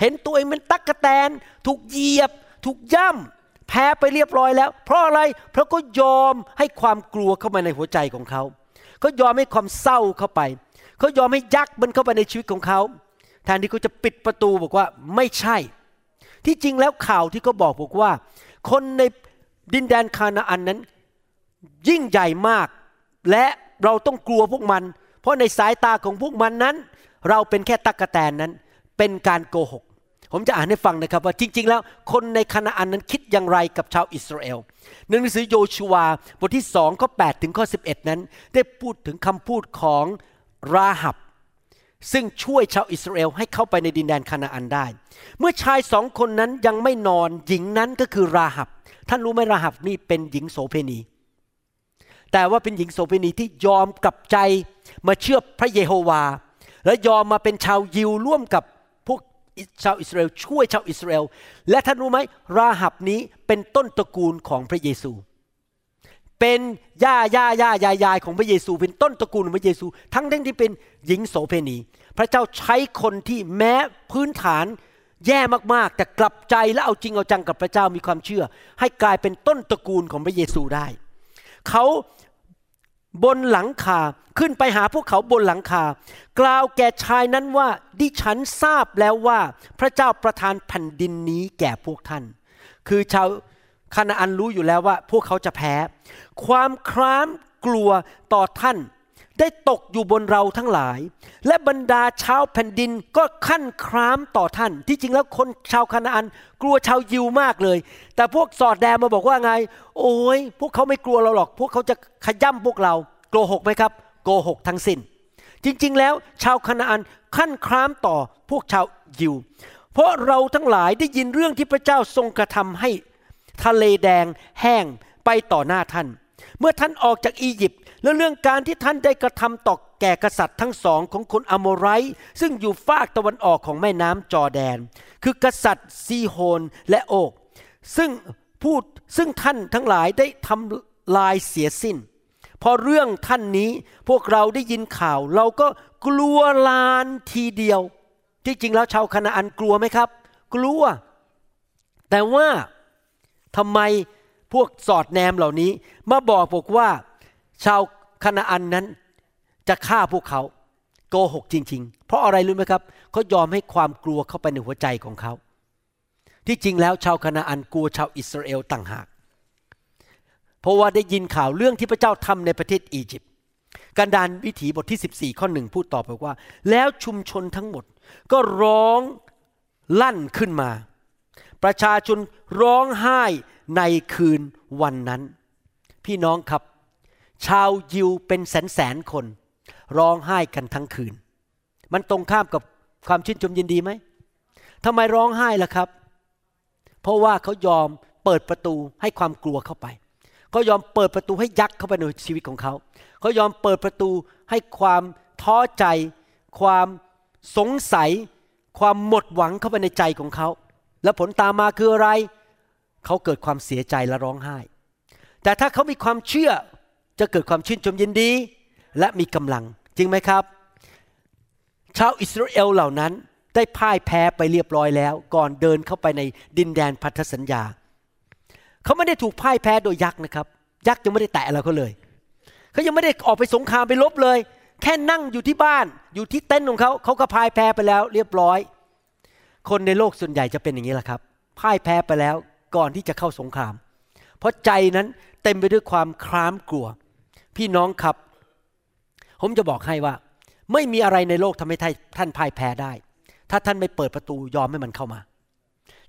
[SPEAKER 3] เห็นตัวเองเป็นตักกะแตน ถูกเหยียบ ถูกย่ำแพ้ไปเรียบร้อยแล้ว เพราะอะไรเพราะก็ยอมให้ความกลัวเข้ามาในหัวใจของเขา เขายอมให้ความเศร้าเข้าไป เขายอมให้ยักษ์มันเข้าไปในชีวิตของเขาแทนที่เขาจะปิดประตูบอกว่าไม่ใช่ ที่จริงแล้วข่าวที่เขาบอกบอกว่า คนในดินแดนคานาอันนั้น ยิ่งใหญ่มาก และเราต้องกลัวพวกมัน เพราะในสายตาของพวกมันนั้น เราเป็นแค่ตักกะแตนนั้น เป็นการโกหก ผมจะอ่านให้ฟังนะครับว่าจริง ๆ แล้วคนในคานาอันนั้นคิดอย่างไรกับชาวอิสราเอลหนังสือโยชูวาบทที่สองข้อ8ถึงข้อ 11 นั้น ได้พูดถึงคำพูดของราหับ ซึ่งช่วยชาวอิสราเอลให้เข้าไปในดินแดนคานาอันได้ เมื่อชายสองคนนั้นยังไม่นอนหญิงนั้นก็คือราหับ ท่านรู้ไหมราหับนี่เป็นหญิงโสเพณี แต่ว่าเป็นหญิงโสเภณีที่ยอมกลับใจมาเชื่อพระเยโฮวา และยอมมาเป็นชาวยิวร่วมกับ ชาวอิสราเอลช่วยชาวอิสราเอลและท่านรู้ไหมราหับนี้เป็นต้นตระกูลของพระเยซู เป็นย่าย่าย่ายายายของพระเยซู เป็นต้นตระกูลของพระเยซู ทั้งทั้งที่เป็นหญิงโสเภณี พระเจ้าใช้คนที่แม้พื้นฐานแย่มากๆ แต่กลับใจและเอาจริงเอาจังกับพระเจ้ามีความเชื่อ ให้กลายเป็นต้นตระกูลของพระเยซูได้ เขา บนหลังคาขึ้นไปหาพวกเขาบนหลังคา กล่าวแก่ชายนั้นว่า ดิฉันทราบแล้วว่าพระเจ้าประทานแผ่นดินนี้แก่พวกท่าน คือชาวคานาอันรู้อยู่แล้วว่า พวกเขาจะแพ้ ความคร้ามกลัวต่อท่าน ได้ตกอยู่บนเราทั้งหลาย และบรรดาชาวแผ่นดินก็ขั้นครามต่อท่าน ที่จริงแล้วคนชาวคานาอันกลัวชาวยิวมากเลย แต่พวกสอดแดงมาบอกว่าไง โอ้ยพวกเขาไม่กลัวเราหรอก พวกเขาจะขย่ำพวกเราโกหกไหมครับ โกหกทั้งสิ้น จริงๆแล้วชาวคานาอันขั้นครามต่อพวกชาวยิว เพราะเราทั้งหลายได้ยินเรื่องที่พระเจ้าทรงกระทำให้ทะเลแดงแห้งไปต่อหน้าท่าน เมื่อท่านออกจากอียิปต์ และเรื่องการที่ท่านได้กระทำต่อแก่กษัตริย์ทั้งสองของคนอโมไรซึ่งอยู่ฝากตะวันออกของแม่น้ำจอแดน คือกษัตริย์ซีโฮนและโอกซึ่งพูดซึ่งท่านทั้งหลายได้ทำลายเสียสิ้น พอเรื่องท่านนี้พวกเราได้ยินข่าว เราก็กลัวลานทีเดียวที่จริงแล้วชาวคณาอันกลัวไหมครับ กลัว แต่ว่าทำไมพวกสอดแนมเหล่านี้มาบอกบอกว่า ชาว คณาอันนั้นจะฆ่าพวกเขาโกหกจริง ๆ เพราะอะไรรู้ไหมครับเขายอมให้ความกลัวเข้าไปในหัวใจของเขา ที่จริงแล้วชาวคณาอันกลัวชาวอิสราเอลต่างหาก เพราะว่าได้ยินข่าวเรื่องที่พระเจ้าทำในประเทศอียิปต์การดานวิถีบทที่ 14 ข้อหนึ่งพูดต่อไปว่า แล้วชุมชนทั้งหมด ก็ร้องลั่นขึ้นมา ประชาชนร้องไห้ในคืนวันนั้น พี่น้องครับ ชาวยิวเป็นแสนแสนคน ร้องไห้กันทั้งคืน มันตรงข้ามกับความชื่นชมยินดีไหมทำไมร้องไห้ล่ะครับ เพราะว่าเขายอมเปิดประตูให้ความกลัวเข้าไปเขายอมเปิดประตูให้ยักษ์เข้าไปในชีวิตของเขาเขายอมเปิดประตูให้ความท้อใจ ความสงสัย ความหมดหวังเข้าไปในใจของเขา และผลตามมาคืออะไร เขาเกิดความเสียใจและร้องไห้ แต่ถ้าเขามีความเชื่อ จะเกิดความชื่นชมยินดี และมีกำลังจริงไหมครับ ชาวอิสราเอลเหล่านั้นได้พ่ายแพ้ไปเรียบร้อยแล้ว ก่อนเดินเข้าไปในดินแดนพันธสัญญา เขาไม่ได้ถูกพ่ายแพ้โดยยักษ์นะครับ ยักษ์ยังไม่ได้แตะอะไรเขาเลย เขายังไม่ได้ออกไปสงครามไปลบเลย แค่นั่งอยู่ที่บ้านอยู่ที่เต็นท์ของเขาเขาก็พ่ายแพ้ไปแล้ว เรียบร้อย คนในโลกส่วนใหญ่จะเป็นอย่างนี้แหละครับ พ่ายแพ้ไปแล้วก่อนที่จะเข้าสงคราม เพราะใจนั้นเต็มไปด้วยความคร้ามกลัว พี่น้องครับ ผมจะบอกให้ว่า ไม่มีอะไรในโลกทำให้ท่านพ่ายแพ้ได้ ถ้าท่านไม่เปิดประตูยอมให้มันเข้ามา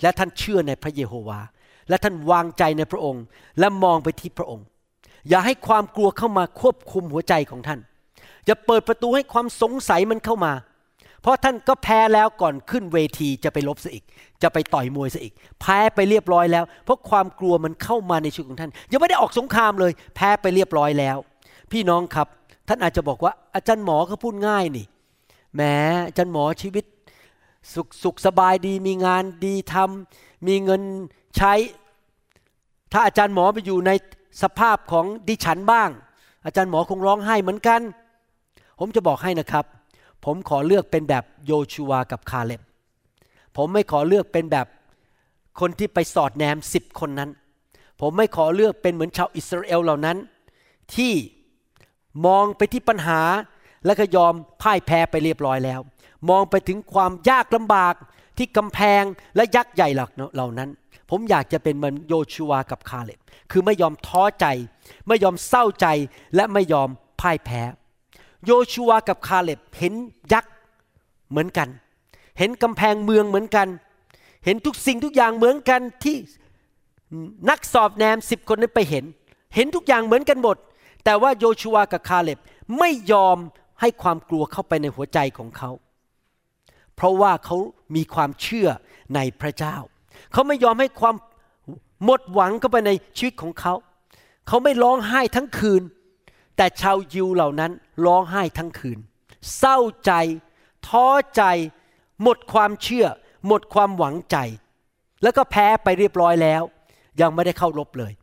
[SPEAKER 3] และท่านเชื่อในพระเยโฮวา และท่านวางใจในพระองค์ และมองไปที่พระองค์ อย่าให้ความกลัวเข้ามาควบคุมหัวใจของท่าน อย่าเปิดประตูให้ความสงสัยมันเข้ามา เพราะท่านก็แพ้แล้วก่อนขึ้นเวทีจะไปลบซะอีก จะไปต่อยมวยซะอีก แพ้ไปเรียบร้อยแล้ว เพราะความกลัวมันเข้ามาในชีวิตของท่าน ยังไม่ได้ออกสงครามเลย แพ้ไปเรียบร้อยแล้ว พี่น้องครับ ท่านอาจจะบอกว่า อาจารย์หมอเขาพูดง่ายนี่แหมอาจารย์หมอชีวิต สุขสุขสบายดีมีงานดีทำมีเงินใช้ ถ้าอาจารย์หมอไปอยู่ในสภาพของดิฉันบ้าง อาจารย์หมอคงร้องไห้เหมือนกัน ผมจะบอกให้นะครับ ผมขอเลือกเป็นแบบโยชูวากับคาเล็บผมไม่ขอเลือกเป็นแบบคนที่ไปสอดแนมสิบคนนั้น ผมไม่ขอเลือกเป็นเหมือนชาวอิสราเอลเหล่านั้น ที่ มองไปที่ปัญหาแล้วก็ยอมพ่ายแพ้ไปเรียบร้อยแล้ว มองไปถึงความยากลำบากที่กำแพงและยักษ์ใหญ่เหล่านั้น ผมอยากจะเป็นเหมือนโยชูวากับคาเล็บคือไม่ยอมท้อใจ ไม่ยอมเศร้าใจและไม่ยอมพ่ายแพ้ โยชูวากับคาเล็บเห็นยักษ์เหมือนกัน เห็นกำแพงเมืองเหมือนกัน เห็นทุกสิ่งทุกอย่างเหมือนกันที่นักสอบแนมสิบคนนั้นไปเห็น เห็นทุกอย่างเหมือนกันหมด แต่ว่าโยชูวากับคาเล็บไม่ยอมให้ความกลัวเข้าไปในหัวใจของเขา เพราะว่าเขามีความเชื่อในพระเจ้า เขาไม่ยอมให้ความหมดหวังเข้าไปในชีวิตของเขา เขาไม่ร้องไห้ทั้งคืน แต่ชาวยิวเหล่านั้นร้องไห้ทั้งคืน เศร้าใจ ท้อใจ หมดความเชื่อ หมดความหวังใจ แล้วก็แพ้ไปเรียบร้อยแล้ว ยังไม่ได้เข้ารบเลย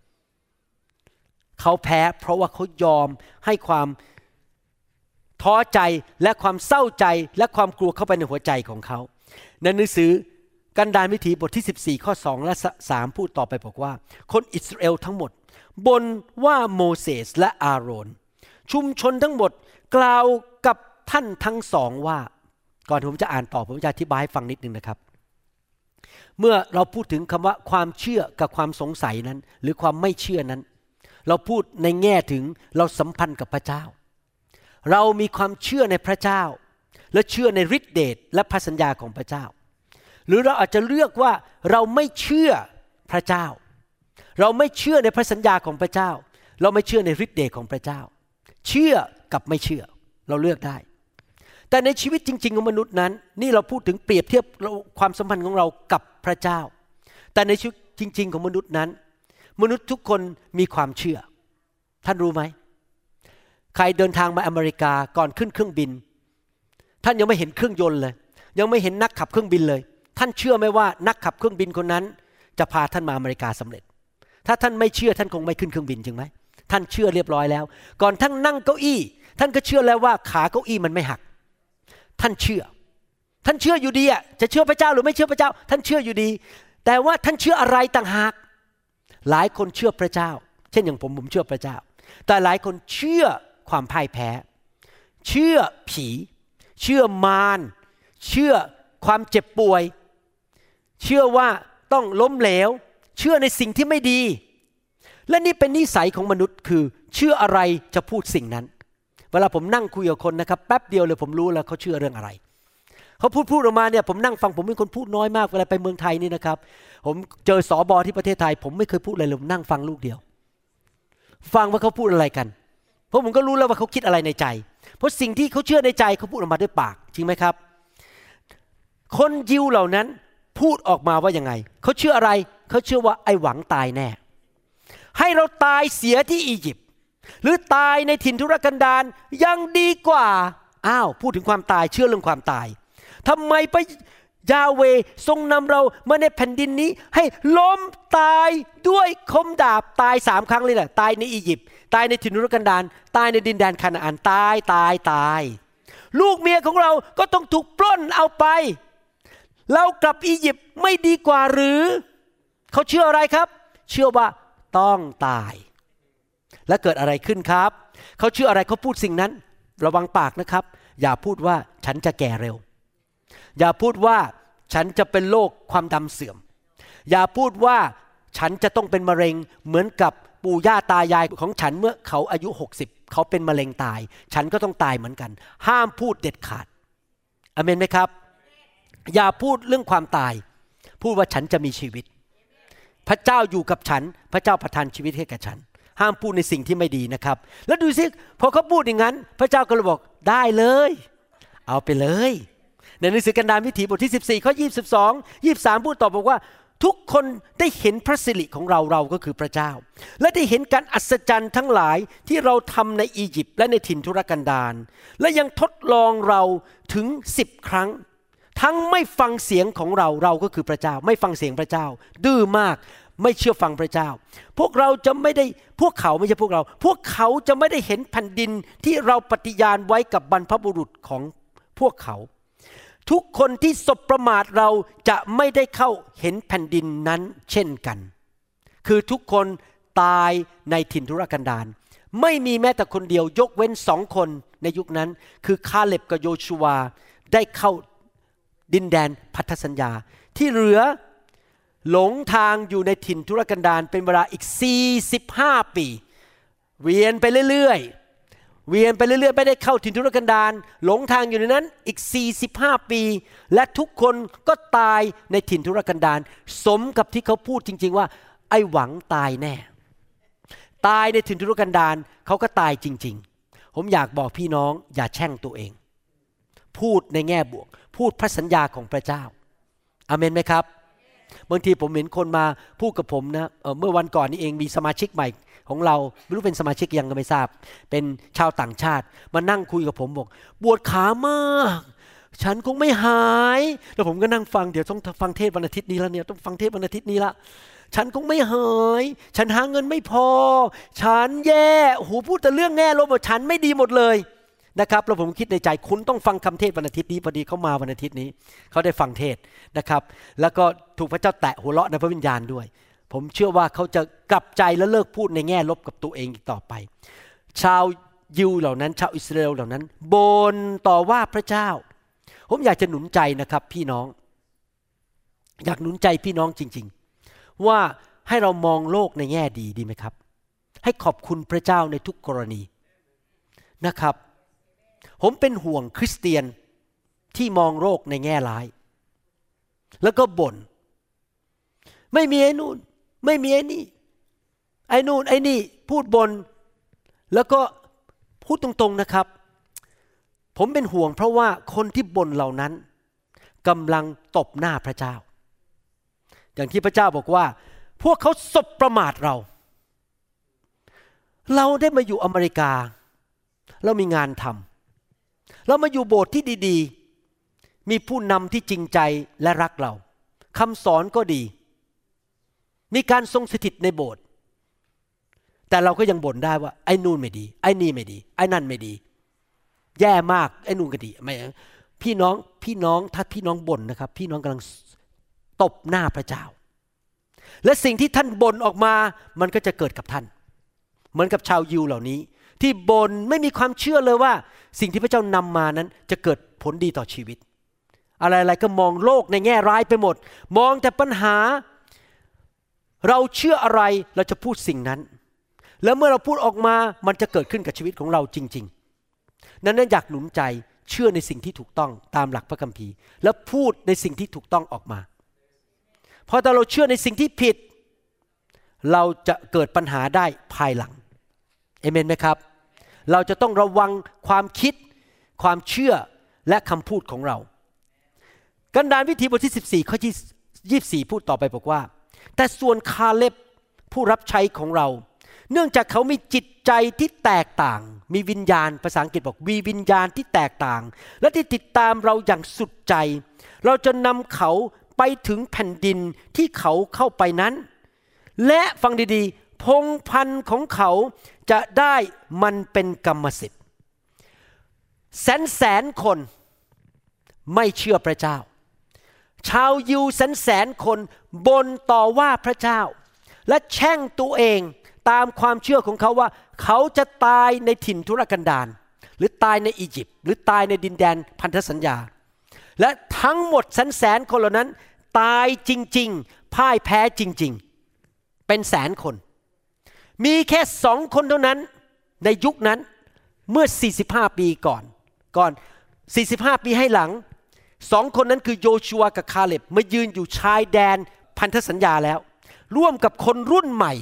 [SPEAKER 3] เขาแพ้เพราะว่าเขายอมให้ความท้อใจและความเศร้าใจและความกลัวเข้าไปในหัวใจของเขา ในหนังสือกันดารวิถีบทที่ 14 ข้อ 2 และ 3 พูดต่อไปบอกว่า คนอิสราเอลทั้งหมดบนว่าโมเสสและอาโรน ชุมชนทั้งหมดกล่าวกับท่านทั้งสองว่า ก่อนผมจะอ่านต่อผมจะอธิบายให้ฟังนิดนึงนะครับ เมื่อเราพูดถึงคำว่าความเชื่อกับความสงสัยนั้น หรือความไม่เชื่อนั้น เราพูดในแง่ถึงเราสัมพันธ์กับพระเจ้า เรามีความเชื่อในพระเจ้า และเชื่อในฤทธิเดชและพระสัญญาของพระเจ้า หรือเราอาจจะเลือกว่าเราไม่เชื่อพระเจ้า เราไม่เชื่อในพระสัญญาของพระเจ้า เราไม่เชื่อในฤทธิเดชของพระเจ้า เชื่อกับไม่เชื่อ เราเลือกได้ แต่ในชีวิตจริง ๆ ของมนุษย์นั้น นี่เราพูดถึงเปรียบเทียบความสัมพันธ์ของเรากับพระเจ้า แต่ในชีวิตจริง ๆ ของมนุษย์นั้น มนุษย์ทุกคนมีความเชื่อ ท่านรู้ไหม ใครเดินทางมาอเมริกาก่อนขึ้นเครื่องบิน ท่านยังไม่เห็นเครื่องยนต์เลย ยังไม่เห็นนักขับเครื่องบินเลย ท่านเชื่อไหมว่านักขับเครื่องบินคนนั้น จะพาท่านมาอเมริกาสำเร็จ ถ้าท่านไม่เชื่อท่านคงไม่ขึ้นเครื่องบินจริงไหมท่านเชื่อเรียบร้อยแล้ว ก่อนท่านนั่งเก้าอี้ ท่านก็เชื่อแล้วว่าขาเก้าอี้มันไม่หัก ท่านเชื่อ ท่านเชื่ออยู่ดีอะจะเชื่อพระเจ้าหรือไม่เชื่อพระเจ้า ท่านเชื่ออยู่ดี แต่ว่าท่านเชื่ออะไรต่างหาก หลายคนเชื่อพระเจ้า เช่นอย่างผมผมเชื่อพระเจ้า แต่หลายคนเชื่อความพ่ายแพ้ เชื่อผี เชื่อมาร เชื่อความเจ็บป่วย เชื่อว่าต้องล้มเหลว เชื่อในสิ่งที่ไม่ดี และนี่เป็นนิสัยของมนุษย์คือ เชื่ออะไรจะพูดสิ่งนั้น เวลาผมนั่งคุยกับคนนะครับแป๊บเดียวเลยผมรู้แล้วเขาเชื่อเรื่องอะไร เขาพูดพูดออกมาเนี่ยผมนั่งฟังผมเป็นคนพูดน้อยมากเวลาไปเมืองไทยนี่นะครับ ผมเจอสอบอที่ประเทศไทย ผมไม่เคยพูดอะไรเลยผมนั่งฟังลูกเดียว ฟังว่าเขาพูดอะไรกัน เพราะผมก็รู้แล้วว่าเขาคิดอะไรในใจ เพราะสิ่งที่เขาเชื่อในใจเขาพูดออกมาด้วยปากจริงไหมครับ คนยิวเหล่านั้นพูดออกมาว่ายังไงเขาเชื่ออะไรเขาเชื่อว่าไอ้หวังตายแน่ ให้เราตายเสียที่อียิปต์หรือตายในถิ่นทุรกันดารยังดีกว่าอ้าวพูดถึงความตายเชื่อเรื่องความตาย ทำไมพระยาเวทรงนำเรามาในแผ่นดินนี้ ให้ล้มตายด้วยคมดาบตายสามครั้งเลยแหละตายในอียิปต์ตายในถิ่นทุรกันดารตายในดินแดนคานาอันตายตายตาย ลูกเมียของเราก็ต้องถูกปล้นเอาไป เรากลับอียิปต์ไม่ดีกว่าหรือ เขาเชื่ออะไรครับ เชื่อว่าต้องตาย และเกิดอะไรขึ้นครับ เขาเชื่ออะไรเขาพูดสิ่งนั้น ระวังปากนะครับ อย่าพูดว่าฉันจะแก่เร็ว อย่าพูดว่าฉันจะเป็นโรคความดำเสื่อม อย่าพูดว่าฉันจะต้องเป็นมะเร็งเหมือนกับปู่ย่าตายายของฉันเมื่อเขาอายุ 60 เขาเป็นมะเร็งตาย ฉันก็ต้องตายเหมือนกัน ห้ามพูดเด็ดขาดอเมนไหมครับ อย่าพูดเรื่องความตาย พูดว่าฉันจะมีชีวิต พระเจ้าอยู่กับฉัน พระเจ้าประทานชีวิตให้กับฉัน ห้ามพูดในสิ่งที่ไม่ดีนะครับ แล้วดูสิพอเขาพูดอย่างนั้น พระเจ้าก็เลยบอกได้เลย เอาไปเลย ในหนังสือกันดารวิถีบทที่ 14ข้อ22 23 พูดต่อบอกว่า ทุกคนได้เห็นพระสิริของเราเราก็คือพระเจ้า และได้เห็นการอัศจรรย์ทั้งหลายที่เราทำในอียิปต์และในถิ่นทุรกันดารและยังทดลองเราถึงสิบครั้ง ทั้งไม่ฟังเสียงของเราเราก็คือพระเจ้า ไม่ฟังเสียงพระเจ้า ดื้อมากไม่เชื่อฟังพระเจ้า พวกเราจะไม่ได้พวกเขาไม่ใช่พวกเรา พวกเขาจะไม่ได้เห็นแผ่นดินที่เราปฏิญาณไว้กับบรรพบุรุษของพวกเขา ทุกคนที่สบประมาทเราจะไม่ได้เข้าเห็นแผ่นดินนั้นเช่นกัน คือทุกคนตายในถิ่นทุรกันดารไม่มีแม้แต่คนเดียวยกเว้นสองคนในยุคนั้น คือคาเล็บกับโยชูวาได้เข้าดินแดนพันธสัญญา ที่เหลือหลงทางอยู่ในถิ่นทุรกันดารเป็นเวลาอีก 45 ปี เวียนไปเรื่อยๆ เวียนไปเรื่อยๆไม่ได้เข้าถิ่นทุรกันดารหลงทางอยู่ในนั้นอีก 45 ปี และทุกคนก็ตายในถิ่นทุรกันดารสมกับที่เขาพูดจริง ๆ ว่า ไอ้หวังตายแน่ ตายในถิ่นทุรกันดารเขาก็ตายจริง ๆ ผมอยากบอกพี่น้องอย่าแช่งตัวเอง พูดในแง่บวก พูดพระสัญญาของพระเจ้าอาเมนไหมครับ บางทีผมเห็นคนมาพูดกับผมนะเเมื่อวันก่อนนี้เองมีสมาชิกใหม่ของเราไม่รู้เป็นสมาชิกยังก็ไม่ทราบ เป็นชาวต่างชาติมานั่งคุยกับผมบอกปวดขามากฉันคงไม่หาย แล้วผมก็นั่งฟังเดี๋ยวต้องฟังเทศวันอาทิตย์นี้แล้วเนี่ยต้องฟังเทศวันอาทิตย์นี้ละ ฉันคงไม่หาย ฉันหาเงินไม่พอ ฉันแย่โอ้โหพูดแต่เรื่องแง่ลบว่าฉันไม่ดีหมดเลย นะครับแล้วผมคิดในใจคุณต้องฟังคำเทศวันอาทิตย์นี้พอดีเขามาวันอาทิตย์นี้เขาได้ฟังเทศนะครับ แล้วก็ถูกพระเจ้าแตะหัวเราะในพระวิญญาณด้วย ผมเชื่อว่าเขาจะกลับใจและเลิกพูดในแง่ลบกับตัวเองอีกต่อไป ชาวยิวเหล่านั้น ชาวอิสราเอลเหล่านั้นบนต่อว่าพระเจ้า ผมอยากจะหนุนใจนะครับพี่น้อง อยากหนุนใจพี่น้องจริง ๆ ว่าให้เรามองโลกในแง่ดีดีไหมครับ ให้ขอบคุณพระเจ้าในทุกกรณีนะครับ ผมเป็นห่วงคริสเตียนที่มองโลกในแง่ร้าย แล้วก็บน่น ไม่มีไอ้นู่น ไม่มีไอ้นี่ ไอ้นู่นไอ้นี่ พูดบนแล้วก็พูดตรงๆนะครับ ผมเป็นห่วงเพราะว่าคนที่บ่นเหล่านั้นกำลังตบหน้าพระเจ้า อย่างที่พระเจ้าบอกว่า พวกเขาสบประมาทเรา เราได้มาอยู่อเมริกาเรามีงานทำ เรามาอยู่โบสถ์ที่ดีๆ มีผู้นำที่จริงใจและรักเราคำสอนก็ดี มีการทรงสถิตในโบสถ์แต่เราก็ยังบ่นได้ว่าไอ้นู่นไม่ดี ไอ้นี่ไม่ดี ไอ้นั่นไม่ดี แย่มากไอ้นู่นก็ดีไม่พี่น้องพี่น้องถ้าพี่น้องบ่นนะครับ พี่น้องกำลังตบหน้าพระเจ้า และสิ่งที่ท่านบ่นออกมามันก็จะเกิดกับท่าน เหมือนกับชาวยิวเหล่านี้ ที่บ่นไม่มีความเชื่อเลยว่า สิ่งที่พระเจ้านำมานั้นจะเกิดผลดีต่อชีวิต อะไรๆก็มองโลกในแง่ร้ายไปหมด มองแต่ปัญหา เราเชื่ออะไรเราจะพูดสิ่งนั้น แล้วเมื่อเราพูดออกมามันจะเกิดขึ้นกับชีวิตของเราจริง ๆ นั้นอยากหนุนใจเชื่อในสิ่งที่ถูกต้องตามหลักพระคัมภีร์ แล้วพูดในสิ่งที่ถูกต้องออกมาพราะถ้าเราเชื่อในสิ่งที่ผิด เราจะเกิดปัญหาได้ภายหลังเอเมนไหมครับ เราจะต้องระวังความคิด ความเชื่อและคำพูดของเรา กันดานวิธีบทที่ 14ข้อที่24 พูดต่อไปบอกว่า แต่ส่วนคาเล็บผู้รับใช้ของเรา เนื่องจากเขามีจิตใจที่แตกต่าง มีวิญญาณภาษาอังกฤษบอกมีวิญญาณที่แตกต่าง และที่ติดตามเราอย่างสุดใจ เราจะนำเขาไปถึงแผ่นดินที่เขาเข้าไปนั้น และฟังดีๆ พงพันธ์ของเขาจะได้มันเป็นกรรมสิทธิ์ แสนแสนคนไม่เชื่อพระเจ้า ชาวยิวแสนแสนคนบนต่อว่าพระเจ้า และแช่งตัวเองตามความเชื่อของเขาว่า เขาจะตายในถิ่นทุรกันดารหรือตายในอียิปต์หรือตายในดินแดนพันธสัญญา และทั้งหมดแสนแสนคนเหล่านั้น ตายจริง ๆ พ่ายแพ้จริง ๆ เป็นแสนคน มีแค่สองคนเท่านั้นในยุคนั้นเมื่อ 45 ปีก่อน ก่อน 45 ปีให้หลังสองคนนั้นคือโยชัวกับคาเล็บมายืนอยู่ชายแดนพันธสัญญาแล้ว ร่วมกับคนรุ่นใหม่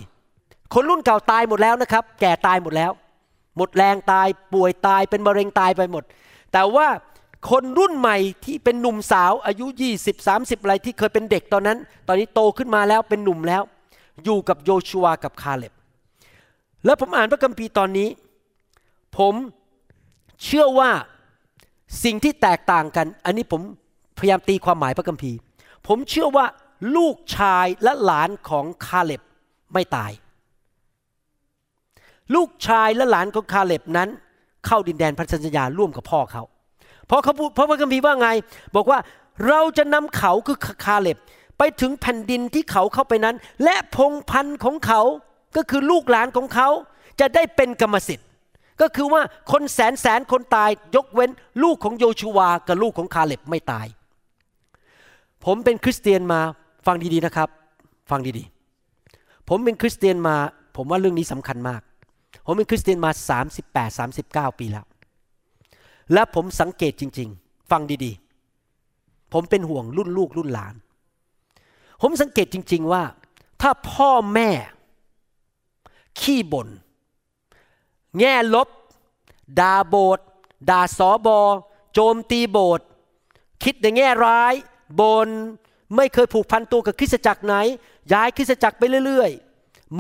[SPEAKER 3] คนรุ่นเก่าตายหมดแล้วนะครับ แก่ตายหมดแล้ว หมดแรงตายป่วยตายเป็นมะเร็งตายไปหมด แต่ว่าคนรุ่นใหม่ที่เป็นหนุ่มสาวอายุ 20 30 อะไรที่เคยเป็นเด็กตอนนั้น ตอนนี้โตขึ้นมาแล้วเป็นหนุ่มแล้ว อยู่กับโยชัวกับคาเล็บ แล้วผมอ่านพระคัมภีร์ตอนนี้ ผมเชื่อว่าสิ่งที่แตกต่างกัน อันนี้ผมพยายามตีความหมายพระคัมภีร์ ผมเชื่อว่าลูกชายและหลานของคาเล็บไม่ตาย ลูกชายและหลานของคาเล็บนั้น เข้าดินแดนพันธสัญญาร่วมกับพ่อเขาเพราะเขาพูดเพราะพระคัมภีร์ว่าไง บอกว่าเราจะนำเขาคือคาเล็บไปถึงแผ่นดินที่เขาเข้าไปนั้น และพงพันธุ์ของเขา ก็คือลูกหลานของเขาจะได้เป็นกรรมสิทธิ์ ก็คือว่าคนแสนแสนคนตายยกเว้นลูกของโยชูวากับลูกของคาเล็บไม่ตาย ผมเป็นคริสเตียนมาฟังดีๆนะครับ ฟังดีๆ ผมเป็นคริสเตียนมา ผมว่าเรื่องนี้สำคัญมาก ผมเป็นคริสเตียนมา 38 39 ปีแล้ว และผมสังเกตจริง ๆ ฟังดีๆ ผมเป็นห่วงรุ่นลูกรุ่นหลาน ผมสังเกตจริง ๆว่าถ้าพ่อแม่ ขี้บน่นแง่ลบด่าโบสด่าสอบอ โจมตีโบสคิดในแง่ร้ายบนไม่เคยผูกพันตัวกับคริสตจักรไหน ย้ายคริสตจักรไปเรื่อย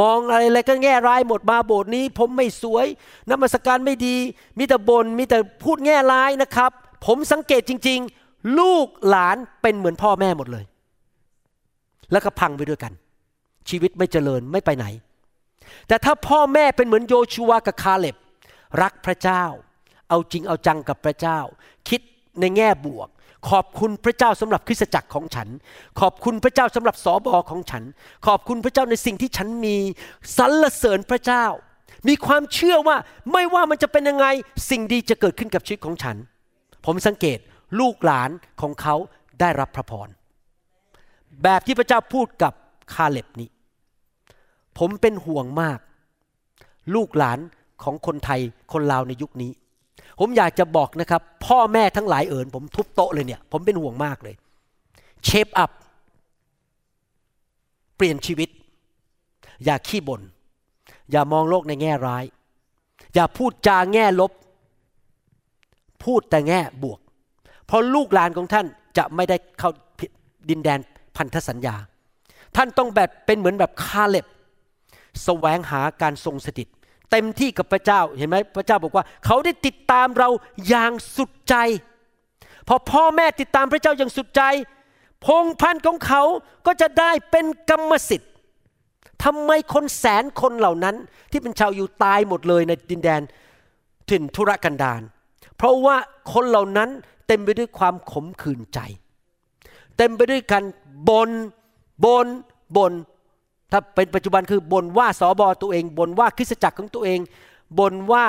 [SPEAKER 3] มองอะไรอะไรก็แง่ร้ายหมดมาโบสถ์นี้ ผมไม่สวยน้ำมัสการไม่ดี มีแต่บน่นมีแต่พูดแง่ร้ายนะครับ ผมสังเกตจริง ๆ ลูกหลานเป็นเหมือนพ่อแม่หมดเลย แล้วก็พังไปด้วยกัน ชีวิตไม่เจริญไม่ไปไหน แต่ถ้าพ่อแม่เป็นเหมือนโยชูวากับคาเล็บ รักพระเจ้า เอาจริงเอาจังกับพระเจ้า คิดในแง่บวก ขอบคุณพระเจ้าสำหรับคริสตจักรของฉัน ขอบคุณพระเจ้าสำหรับสอบอของฉัน ขอบคุณพระเจ้าในสิ่งที่ฉันมีสรรเสริญพระเจ้า มีความเชื่อว่าไม่ว่ามันจะเป็นยังไงสิ่งดีจะเกิดขึ้นกับชีวิตของฉัน ผมสังเกตลูกหลานของเขาได้รับพระพรแบบที่พระเจ้าพูดกับคาเล็บนี้ ผมเป็นห่วงมาก ลูกหลานของคนไทยคนลาวในยุคนี้ ผมอยากจะบอกนะครับ พ่อแม่ทั้งหลายเอิญผมทุบโต๊ะเลยเนี่ย ผมเป็นห่วงมากเลย เชฟอัพ เปลี่ยนชีวิต อย่าขี้บน่นอย่ามองโลกในแง่ร้าย อย่าพูดจาแง่ลบ พูดแต่แง่บวก เพราะลูกหลานของท่านจะไม่ได้เข้าดินแดนพันธสัญญา ท่านต้องแบบเป็นเหมือนแบบคาเล็บ แสวงหาการทรงสถิต เต็มที่กับพระเจ้าเห็นไหมพระเจ้าบอกว่า เขาได้ติดตามเราอย่างสุดใจ พอพ่อแม่ติดตามพระเจ้าอย่างสุดใจ พงพันธุ์ของเขาก็จะได้เป็นกรรมสิทธิ์ทำไมคนแสนคนเหล่านั้น ที่เป็นชาวอยู่ตายหมดเลยในดินแดนถิ่นทุรกันดารเพราะว่าคนเหล่านั้นเต็มไปด้วยความขมขื่นใจ เต็มไปด้วยการบนบนบน ถ้าเป็นปัจจุบันคือบ่นว่าสอบอตัวเองบ่นว่าคริสตจักรของตัวเองบ่นว่า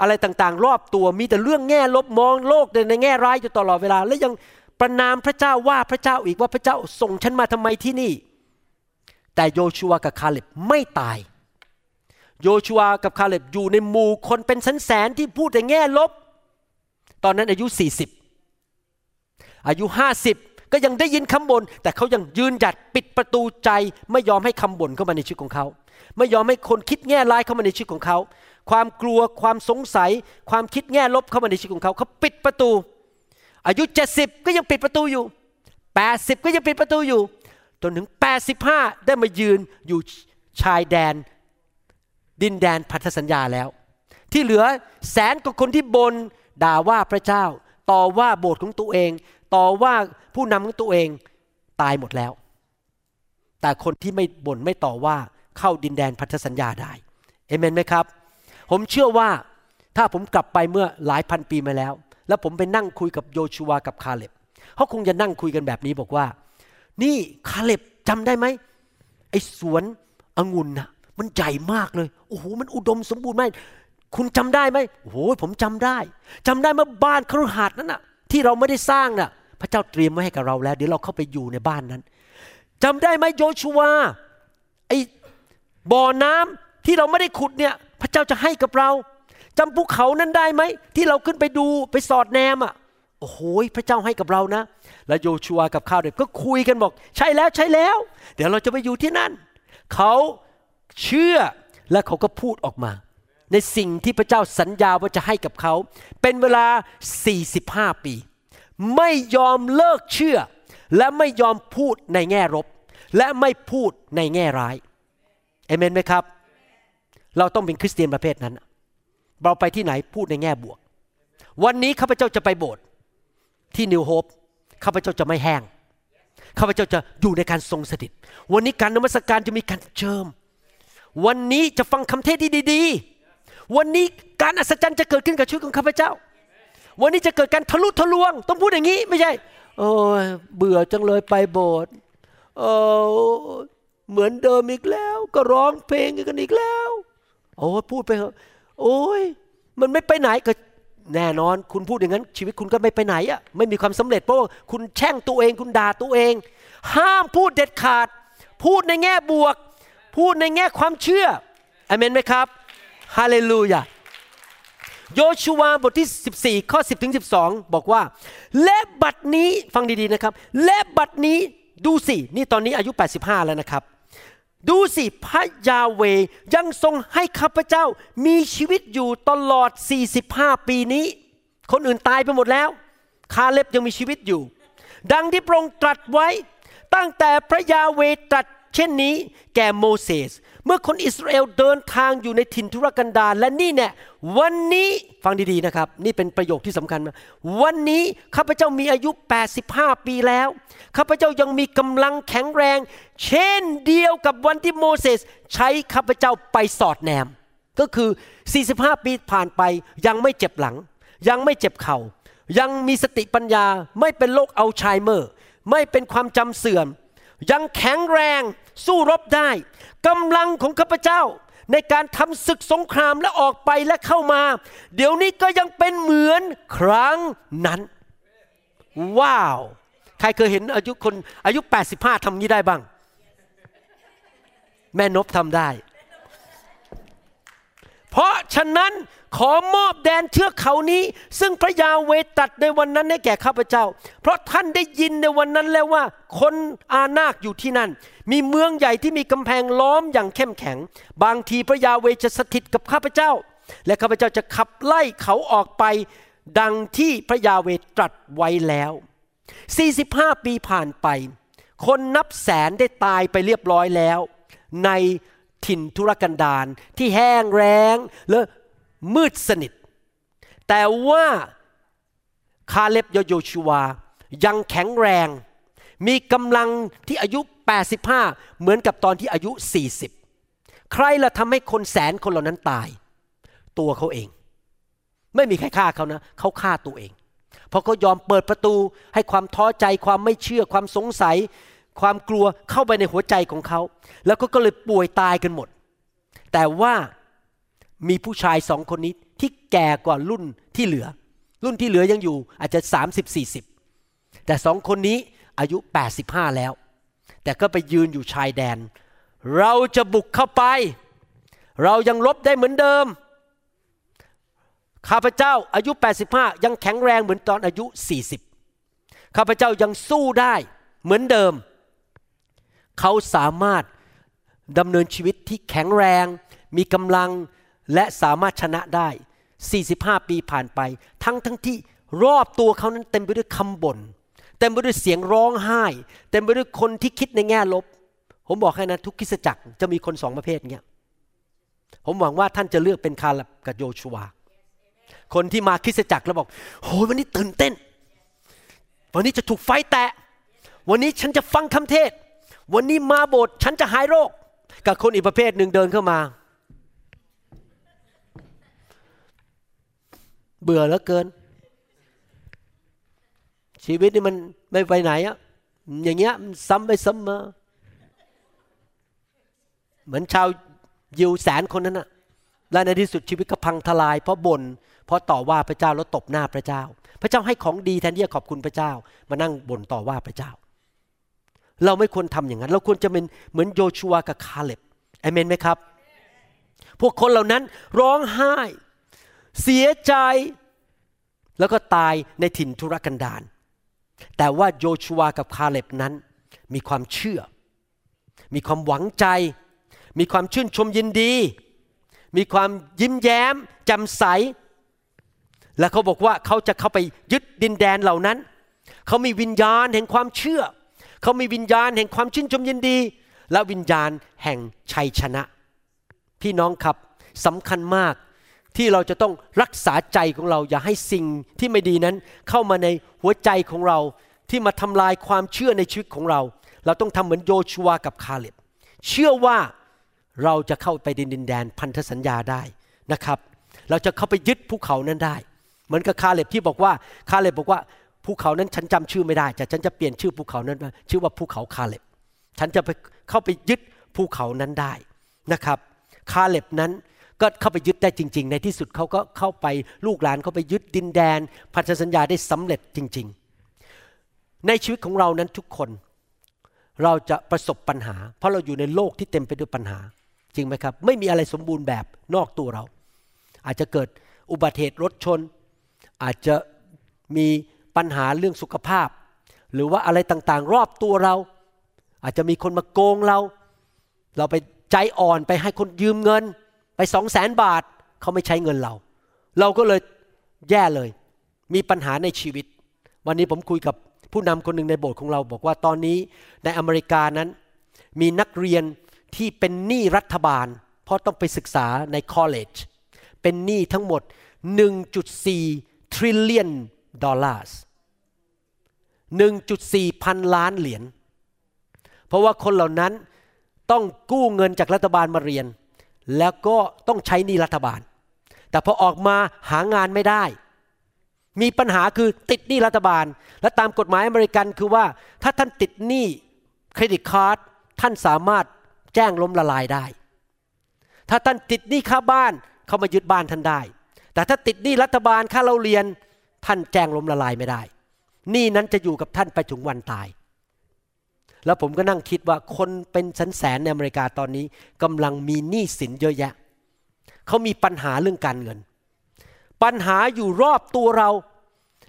[SPEAKER 3] อะไรต่างๆ รอบตัวมีแต่เรื่องแง่ลบมองโลกในแง่ร้ายอยู่ตลอดเวลา และยังประนามพระเจ้าว่าพระเจ้าอีกว่าพระเจ้าส่งฉันมาทำไมที่นี่ แต่โยชัวกับคาเล็บไม่ตาย โยชัวกับคาเล็บอยู่ในหมู่คนเป็นแสนที่พูดแต่แง่ลบ ตอนนั้นอายุ 40 อายุ 50 ก็ยังได้ยินคำบน่นแต่เขายังยืนหยัดปิดประตูใจ ไม่ยอมให้คำบ่นเข้ามาในชีวิตของเขา ไม่ยอมให้คนคิดแง่ร้ายเข้ามาในชีวิตของเขา ความกลัวความสงสัย ความคิดแง่ลบเข้ามาในชีวิตของเขาเขาปิดประตู อายุ 70 ก็ยังปิดประตูอยู่ 80 ก็ยังปิดประตูอยู่จนถึง 85 ได้มายืนอยู่ชายแดน ดินแดนพันธสัญญาแล้ว ที่เหลือแสนกว่าคนที่บนด่าว่าพระเจ้า ต่อว่าโบสถ์ของตัวเอง ต่อว่าผู้นำของตัวเองตายหมดแล้ว แต่คนที่ไม่บ่นไม่ต่อว่าเข้าดินแดนพันธสัญญาได้เอเมนไหมครับ ผมเชื่อว่าถ้าผมกลับไปเมื่อหลายพันปีมาแล้ว แล้วผมไปนั่งคุยกับโยชูวากับคาเล็บเขาคงจะนั่งคุยกันแบบนี้บอกว่า นี่คาเล็บจำได้ไหมไอ้สวนองุ่นน่ะมันใหญ่มากเลยโอ้โหมันอุดมสมบูรณ์มากคุณจำได้ไหมโอ้โหผมจำได้จำได้เมื่อบ้านครุหาดนั้นน่ะ ที่เราไม่ได้สร้างน่ะพระเจ้าเตรียมไว้ให้กับเราแล้ว เดี๋ยวเราเข้าไปอยู่ในบ้านนั้นจำได้ไหมโยชูวไอ้บ่อน้ำที่เราไม่ได้ขุดเนี่ย พระเจ้าจะให้กับเราจำภูเขานั้นได้ไหม ที่เราขึ้นไปดูไปสอดแนมอะโอ้โหพระเจ้าให้กับเรานะ แล้วโยชูวกับข้าวเด็กก็คุยกันบอก ใช่แล้วใช่แล้ว เดี๋ยวเราจะไปอยู่ที่นั่น เขาเชื่อและเขาก็พูดออกมา ในสิ่งที่พระเจ้าสัญญาว่าจะให้กับเขา เป็นเวลา 45 ปี ไม่ยอมเลิกเชื่อ และไม่ยอมพูดในแง่รบและไม่พูดในแง่ร้ายเอเมนไหมครับ เราต้องเป็นคริสเตียนประเภทนั้น เราไปที่ไหนพูดในแง่บวก วันนี้ข้าพเจ้าจะไปโบสถ์ที่นิวโฮปข้าพเจ้าจะไม่แห้งข้าพเจ้าจะอยู่ในการทรงสถิต วันนี้การนมัสการจะมีการเจิม วันนี้จะฟังคำเทศที่ดีๆ วันนี้การอัศจรรย์จะเกิดขึ้นกับชีวิตของข้าพเจ้า วันนี้จะเกิดการทะลุทะลวง ต้องพูดอย่างนี้ไม่ใช่โอ้เบื่อจังเลยไปโบสถ์โอ้เหมือนเดิมอีกแล้ว ก็ร้องเพลงกันอีกแล้วโอ้พูดไปเถอะโอ้ยมันไม่ไปไหนก็แน่นอน คุณพูดอย่างนั้น ชีวิตคุณก็ไม่ไปไหนอะไม่มีความสำเร็จเพราะคุณแช่งตัวเองคุณด่าตัวเอง ห้ามพูดเด็ดขาด พูดในแง่บวก พูดในแง่ความเชื่ออเมนไหมครับ ฮาเลลูยาโยชูวาบทที่ 14 ข้อ 10ถึง12 บอกว่า และบัดนี้ฟังดีๆนะครับ และบัดนี้ดูสิ นี่ตอนนี้อายุ 85 แล้วนะครับ ดูสิพระยาเวยังทรงให้ข้าพเจ้ามีชีวิตอยู่ตลอด 45 ปีนี้ คนอื่นตายไปหมดแล้ว คาเล็บยังมีชีวิตอยู่ ดังที่พระองค์ตรัสไว้ ตั้งแต่พระยาเวตรัสเช่นนี้ แก่โมเสส เมื่อคนอิสราเอลเดินทางอยู่ในถิ่นทุรกันดารและนี่เนี่ยวันนี้ฟังดีๆนะครับ นี่เป็นประโยคที่สำคัญมากวันนี้ข้าพเจ้ามีอายุ 85 ปีแล้วข้าพเจ้ายังมีกำลังแข็งแรง เช่นเดียวกับวันที่โมเสสใช้ข้าพเจ้าไปสอดแนม ก็คือ 45 ปีผ่านไปยังไม่เจ็บหลัง ยังไม่เจ็บเข่ายังมีสติปัญญาไม่เป็นโรคอัลไชเมอร์ ไม่เป็นความจำเสื่อม ยังแข็งแรงสู้รบได้กำลังของข้าพเจ้าในการทำศึกสงครามและออกไปและเข้ามา เดี๋ยวนี้ก็ยังเป็นเหมือนครั้งนั้น ว้าว ใครเคยเห็นอายุคนอายุ 85ทำนี้ได้บ้าง แม่นบทำได้ เพราะฉะนั้น ขอมอบแดนเทือกเขานี้ ซึ่งพระยาเวตัดในวันนั้นให้แก่ข้าพเจ้า เพราะท่านได้ยินในวันนั้นแล้วว่า คนอานาคอยู่ที่นั่น มีเมืองใหญ่ที่มีกำแพงล้อมอย่างเข้มแข็ง บางทีพระยาเวจะสถิตกับข้าพเจ้า และข้าพเจ้าจะขับไล่เขาออกไป ดังที่พระยาเวตรัสไว้แล้ว 45 ปีผ่านไป คนนับแสนได้ตายไปเรียบร้อยแล้ว ในถิ่นทุรกันดารที่แห้งแล้งและ มืดสนิท แต่ว่าคาเล็บโยโยชูวายังแข็งแรง มีกำลังที่อายุ 85 เหมือนกับตอนที่อายุ 40 ใครละทำให้คนแสนคนเหล่านั้นตาย ตัวเขาเอง ไม่มีใครฆ่าเขานะ เขาฆ่าตัวเอง เพราะเขายอมเปิดประตูให้ความท้อใจความไม่เชื่อความสงสัย ความกลัวเข้าไปในหัวใจของเขา แล้วก็ก็เลยป่วยตายกันหมด แต่ว่า มีผู้ชายสองคนนี้ที่แก่กว่ารุ่นที่เหลือ รุ่นที่เหลือยังอยู่อาจจะ 30 40 แต่สองคนนี้อายุ 85 แล้ว แต่ก็ไปยืนอยู่ชายแดน เราจะบุกเข้าไป เรายังลบได้เหมือนเดิม ข้าพเจ้าอายุ 85 ยังแข็งแรงเหมือนตอนอายุ 40 ข้าพเจ้ายังสู้ได้เหมือนเดิม เขาสามารถดำเนินชีวิตที่แข็งแรง มีกำลัง และสามารถชนะได้ 45 ปีผ่านไป ทั้งทั้งที่รอบตัวเขานั้นเต็มไปด้วยคำบน่นเต็มไปด้วยเสียงร้องไห้ เต็มไปด้วยคนที่คิดในแง่ลบ ผมบอกให้นะทุกคริสจักรจะมีคนสองประเภทเงี้ยผมหวังว่าท่านจะเลือกเป็นคาลับกับโยชัว คนที่มาคริสจักรแล้วบอกโอ้ยวันนี้ตื่นเต้น วันนี้จะถูกไฟแตะ วันนี้ฉันจะฟังคำเทศ วันนี้มาโบสถ์ฉันจะหายโรค กับคนอีกประเภทหนึ่งเดินเข้ามา เบื่อแล้วเกิน ชีวิตนี่มันไม่ไปไหนอะอย่างเงี้ยมันซ้ำไปซ้ำมา เหมือนชาวยิวแสนคนนั้นอะและในที่สุดชีวิตก็พังทลาย เพราะบน่นเพราะต่อว่าพระเจ้าแล้วตบหน้าพระเจ้า พระเจ้าให้ของดีแทนที่จะขอบคุณพระเจ้า มานั่งบ่นต่อว่าพระเจ้า เราไม่ควรทำอย่างนั้น เราควรจะเป็นเหมือนโยชัวกับคาเล็บเอเมนไหมครับ พวกคนเหล่านั้นร้องไห้ เสียใจ แล้วก็ตายในถิ่นทุรกันดารแต่ว่าโยชัวกับคาเล็บนั้น มีความเชื่อ มีความหวังใจ มีความชื่นชมยินดี มีความยิ้มแย้มแจ่มใส และเขาบอกว่าเขาจะเข้าไปยึดดินแดนเหล่านั้น เขามีวิญญาณแห่งความเชื่อ เขามีวิญญาณแห่งความชื่นชมยินดี และวิญญาณแห่งชัยชนะ พี่น้องครับสำคัญมาก ที่เราจะต้องรักษาใจของเราอย่าให้สิ่งที่ไม่ดีนั้น เข้ามาในหัวใจของเราที่มาทำลายความเชื่อในชีวิตของเรา เราต้องทำเหมือนโยชัวกับคาเล็บเชื่อว่าเราจะเข้าไปดินแดนพันธสัญญาได้นะครับ เราจะเข้าไปยึดภูเขานั้นได้ เหมือนกับคาเล็บที่บอกว่าคาเล็บบอกว่าภูเขานั้นฉันจำชื่อไม่ได้แต่ฉันจะเปลี่ยนชื่อภูเขานั้นชื่อว่าภูเขาคาเล็บฉันจะไปเข้าไปยึดภูเขานั้นได้นะครับ คาเล็บนั้น ก็เข้าไปยึดได้จริง ๆ ในที่สุดเขาก็เข้าไปลูกหลานเขาไปยึดดินแดน พันธสัญญาได้สำเร็จจริง ๆ ในชีวิตของเรานั้นทุกคน เราจะประสบปัญหา เพราะเราอยู่ในโลกที่เต็มไปด้วยปัญหา จริงไหมครับ ไม่มีอะไรสมบูรณ์แบบนอกตัวเรา อาจจะเกิดอุบัติเหตุรถชน อาจจะมีปัญหาเรื่องสุขภาพ หรือว่าอะไรต่างๆ รอบตัวเรา อาจจะมีคนมาโกงเรา เราไปใจอ่อนไปให้คนยืมเงิน ไปสองแสนบาทเขาไม่ใช้เงินเรา เราก็เลยแย่เลย มีปัญหาในชีวิต วันนี้ผมคุยกับผู้นำคนหนึ่งในโบสถ์ของเราบอกว่าตอนนี้ในอเมริกานั้น มีนักเรียนที่เป็นหนี้รัฐบาล เพราะต้องไปศึกษาใน college เป็นหนี้ทั้งหมด 1.4 trillion dollars 1.4 พันล้านเหรียญ เพราะว่าคนเหล่านั้นต้องกู้เงินจากรัฐบาลมาเรียน แล้วก็ต้องใช้หนี้รัฐบาล แต่พอออกมาหางานไม่ได้ มีปัญหาคือติดหนี้รัฐบาล และตามกฎหมายอเมริกันคือว่า ถ้าท่านติดหนี้เครดิตการ์ดท่านสามารถแจ้งล้มละลายได้ ถ้าท่านติดหนี้ค่าบ้านเขามายึดบ้านท่านได้ แต่ถ้าติดหนี้รัฐบาลค่าเราเรียนท่านแจ้งล้มละลายไม่ได้หนี้นั้นจะอยู่กับท่านไปถึงวันตาย แล้วผมก็นั่งคิดว่าคนเป็นแสนแสนในอเมริกาตอนนี้กำลังมีหนี้สินเยอะแยะ เขามีปัญหาเรื่องการเงิน ปัญหาอยู่รอบตัวเรา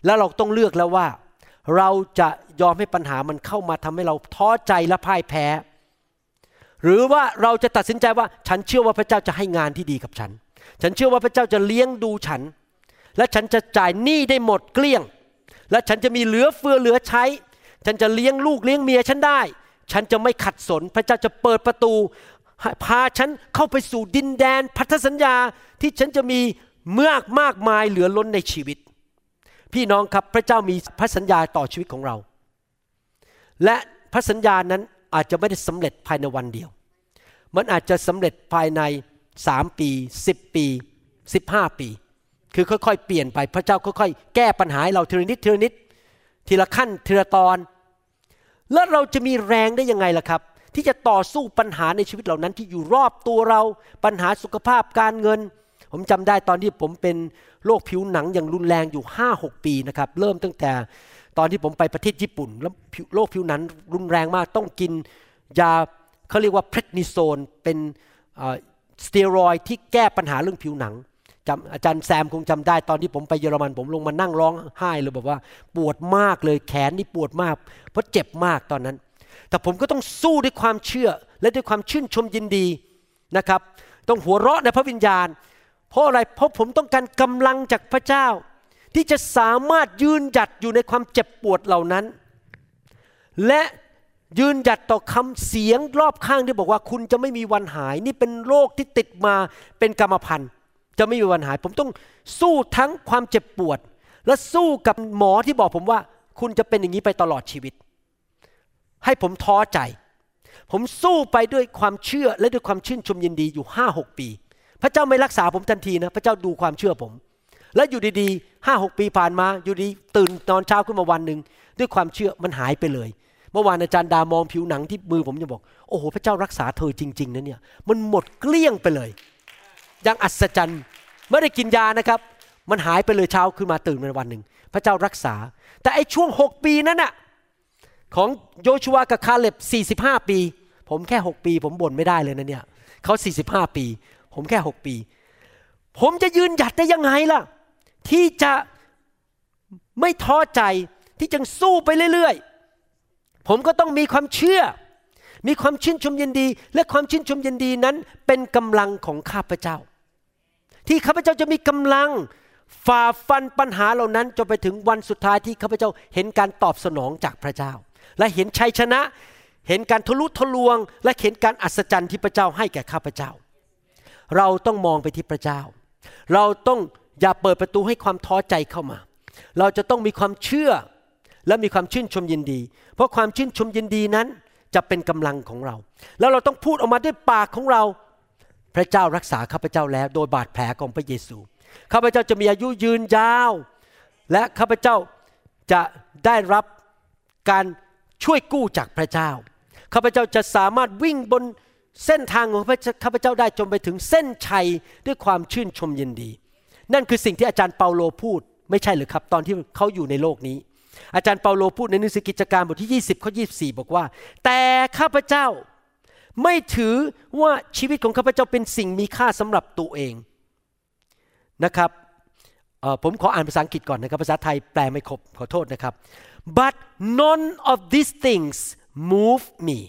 [SPEAKER 3] แล้วเราต้องเลือกแล้วว่า เราจะยอมให้ปัญหามันเข้ามาทำให้เราท้อใจและพ่ายแพ้ หรือว่าเราจะตัดสินใจว่าฉันเชื่อว่าพระเจ้าจะให้งานที่ดีกับฉัน ฉันเชื่อว่าพระเจ้าจะเลี้ยงดูฉัน และฉันจะจ่ายหนี้ได้หมดเกลี้ยง และฉันจะมีเหลือเฟือเหลือใช้ ฉันจะเลี้ยงลูกเลี้ยงเมียฉันได้ ฉันจะไม่ขัดสน พระเจ้าจะเปิดประตู พาฉันเข้าไปสู่ดินแดนพันธสัญญาที่ฉันจะมีเมื่อมากมายเหลือล้นในชีวิต พี่น้องครับพระเจ้ามีพระสัญญาต่อชีวิตของเรา และพระสัญญานั้นอาจจะไม่ได้สำเร็จภายในวันเดียว มันอาจจะสำเร็จภายในสามปีสิบปีสิบห้าปี คือค่อยๆ เปลี่ยนไปพระเจ้าค่อยๆ แก้ปัญหาให้เราทีละนิดทีละนิด ทีละขั้นทีละตอน แล้วเราจะมีแรงได้ยังไงล่ะครับ ที่จะต่อสู้ปัญหาในชีวิตเหล่านั้นที่อยู่รอบตัวเรา ปัญหาสุขภาพการเงิน ผมจำได้ตอนที่ผมเป็นโรคผิวหนังอย่างรุนแรงอยู่ห้าหกปีนะครับเริ่มตั้งแต่ตอนที่ผมไปประเทศญี่ปุ่น แล้วโรคผิวหนังรุนแรงมากต้องกินยาเขาเรียกว่าเพรนิโซนเป็นสเตียรอยที่แก้ปัญหาเรื่องผิวหนัง จำอาจารย์แซมคงจำได้ตอนที่ผมไปเยอรมัน ผมลงมานั่งร้องไห้เลยบอกว่า ปวดมากเลยแขนนี่ปวดมาก เพราะเจ็บมากตอนนั้น แต่ผมก็ต้องสู้ด้วยความเชื่อและด้วยความชื่นชมยินดีนะครับ ต้องหัวเราะในพระวิญญาณ เพราะอะไรเพราะผมต้องการกำลังจากพระเจ้า ที่จะสามารถยืนหยัดอยู่ในความเจ็บปวดเหล่านั้น และยืนหยัดต่อคำเสียงรอบข้างที่บอกว่าคุณจะไม่มีวันหาย นี่เป็นโรคที่ติดมาเป็นกรรมพันธุ์ จะไม่มีวันหาย ผมต้องสู้ทั้งความเจ็บปวด และสู้กับหมอที่บอกผมว่า คุณจะเป็นอย่างนี้ไปตลอดชีวิต ให้ผมท้อใจ ผมสู้ไปด้วยความเชื่อและด้วยความชื่นชมยินดีอยู่ห้าหกปี พระเจ้าไม่รักษาผมทันทีนะ พระเจ้าดูความเชื่อผม และอยู่ดีๆห้าหกปีผ่านมาอยู่ดีตื่นนอนเช้าขึ้นมาวันหนึ่งด้วยความเชื่อมันหายไปเลยเมื่อวานอาจารย์ดามองผิวหนังที่มือผมจะบอก โอ้โห พระเจ้ารักษาเธอจริง ๆนะเนี่ย มันหมดเกลี้ยงไปเลย ย่างอัศจรรย์ไม่ได้กินยานะครับ มันหายไปเลยเช้าขึ้นมาตื่นในวันหนึ่งพระเจ้ารักษา แต่ไอ้ช่วงหกปีนั้นน่ะของโยชัวกับคาเล็บ45 ปี ผมแค่ 6 ปี ผมบ่นไม่ได้เลยนะเนี่ยเขา45 ปี ผมแค่ 6 ปี ผมจะยืนหยัดได้ยังไงล่ะ ที่จะไม่ท้อใจที่จะสู้ไปเรื่อย ๆ ผมก็ต้องมีความเชื่อ มีความชื่นชมยินดี และความชื่นชมยินดีนั้นเป็นกำลังของข้าพเจ้า ที่ข้าพเจ้าจะมีกำลังฝ่าฟันปัญหาเหล่านั้นจนไปถึงวันสุดท้ายที่ข้าพเจ้าเห็นการตอบสนองจากพระเจ้า และเห็นชัยชนะ เห็นการทะลุทะลวง และเห็นการอัศจรรย์ที่พระเจ้าให้แก่ข้าพเจ้า เราต้องมองไปที่พระเจ้า เราต้องอย่าเปิดประตูให้ความท้อใจเข้ามา เราจะต้องมีความเชื่อและมีความชื่นชมยินดี เพราะความชื่นชมยินดีนั้น จะเป็นกำลังของเรา แล้วเราต้องพูดออกมาด้วยปากของเรา พระเจ้ารักษาข้าพเจ้าแล้วโดยบาดแผลของพระเยซูข้าพเจ้าจะมีอายุยืนยาว และข้าพเจ้าจะได้รับการช่วยกู้จากพระเจ้าข้าพเจ้าจะสามารถวิ่งบนเส้นทางของข้าพเจ้าได้จนไปถึงเส้นชัยด้วยความชื่นชมยินดี นั่นคือสิ่งที่อาจารย์เปาโลพูด ไม่ใช่หรือครับ ตอนที่เขาอยู่ในโลกนี้ อาจารย์เปาโลพูดในหนังสือกิจการบทที่ 20ข้อ24 บอกว่า แต่ข้าพเจ้าไม่ถือว่าชีวิตของข้าพเจ้าเป็นสิ่งมีค่าสำหรับตัวเองนะครับผมขออ่านภาษาอังกฤษก่อนนะครับภาษาไทยแปลไม่ครบขอโทษนะครับ but none of these things move me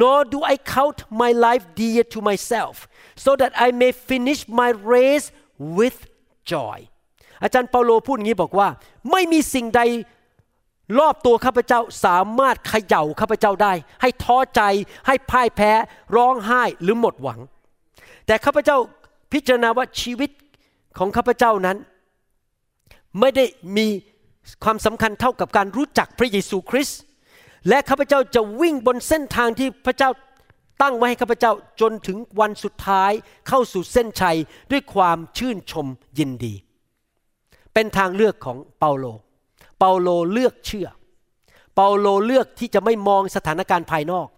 [SPEAKER 3] nor do I count my life dear to myself so that I may finish my race with joy อาจารย์เปาโลพูดอย่างนี้บอกว่า ไม่มีสิ่งใด รอบตัวข้าพเจ้าสามารถเขย่าข้าพเจ้าได้ ให้ท้อใจให้พ่ายแพ้ร้องไห้หรือหมดหวัง แต่ข้าพเจ้าพิจารณาว่าชีวิตของข้าพเจ้านั้น ไม่ได้มีความสำคัญเท่ากับการรู้จักพระเยซูคริสต์และข้าพเจ้าจะวิ่งบนเส้นทางที่พระเจ้าตั้งไว้ให้ข้าพเจ้าจนถึงวันสุดท้ายเข้าสู่เส้นชัยด้วยความชื่นชมยินดี เป็นทางเลือกของเปาโล เปาโลเลือกเชื่อ เปาโลเลือกที่จะไม่มองสถานการณ์ภายนอก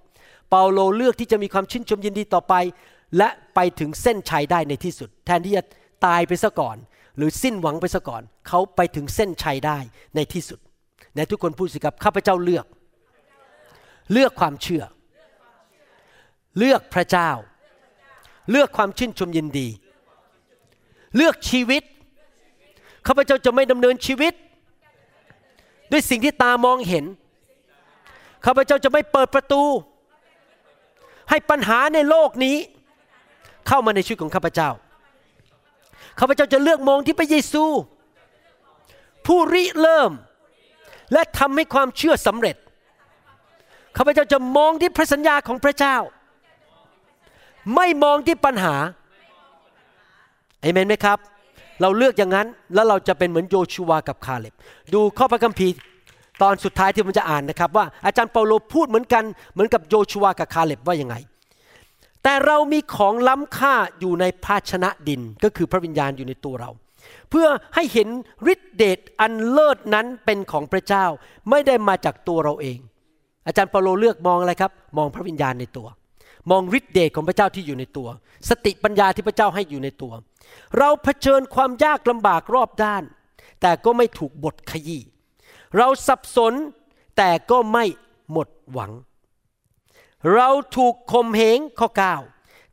[SPEAKER 3] เปาโลเลือกที่จะมีความชื่นชมยินดีต่อไป และไปถึงเส้นชัยได้ในที่สุด แทนที่จะตายไปซะก่อน หรือสิ้นหวังไปซะก่อน เขาไปถึงเส้นชัยได้ในที่สุดในทุกคนพูดสิครับข้าพเจ้าเลือก เลือกความเชื่อ เลือกพระเจ้า เลือกความชื่นชมยินดี เลือกชีวิตข้าพเจ้าจะไม่ดำเนินชีวิต ด้วยสิ่งที่ตามองเห็นข้าพเจ้าจะไม่เปิดประตู ให้ปัญหาในโลกนี้ เข้ามาในชีวิตของข้าพเจ้าข้าพเจ้าจะเลือกมองที่พระเยซู ผู้ริเริ่ม และทำให้ความเชื่อสำเร็จข้าพเจ้าจะมองที่พระสัญญาของพระเจ้า ไม่มองที่ปัญหาเอเมนไหมครับ เราเลือกอย่างนั้นแล้วเราจะเป็นเหมือนโยชูวากับคาเล็บดูข้อพระคัมภีร์ตอนสุดท้ายที่ผมจะอ่านนะครับว่าอาจารย์เปาโลพูดเหมือนกันเหมือนกับโยชูวากับคาเล็บว่ายังไง แต่เรามีของล้ำค่าอยู่ในภาชนะดินก็คือพระวิญญาณอยู่ในตัวเรา เพื่อให้เห็นฤทธิเดชอันเลิศนั้นเป็นของพระเจ้าไม่ได้มาจากตัวเราเอง อาจารย์เปาโลเลือกมองอะไรครับ มองพระวิญญาณในตัว มองฤทธิเดชของพระเจ้าที่อยู่ในตัว สติปัญญาที่พระเจ้าให้อยู่ในตัว เราเผชิญความยากลำบากรอบด้าน แต่ก็ไม่ถูกบทขยี้เราสับสนแต่ก็ไม่หมดหวัง เราถูกข่มเหงข้อก้าว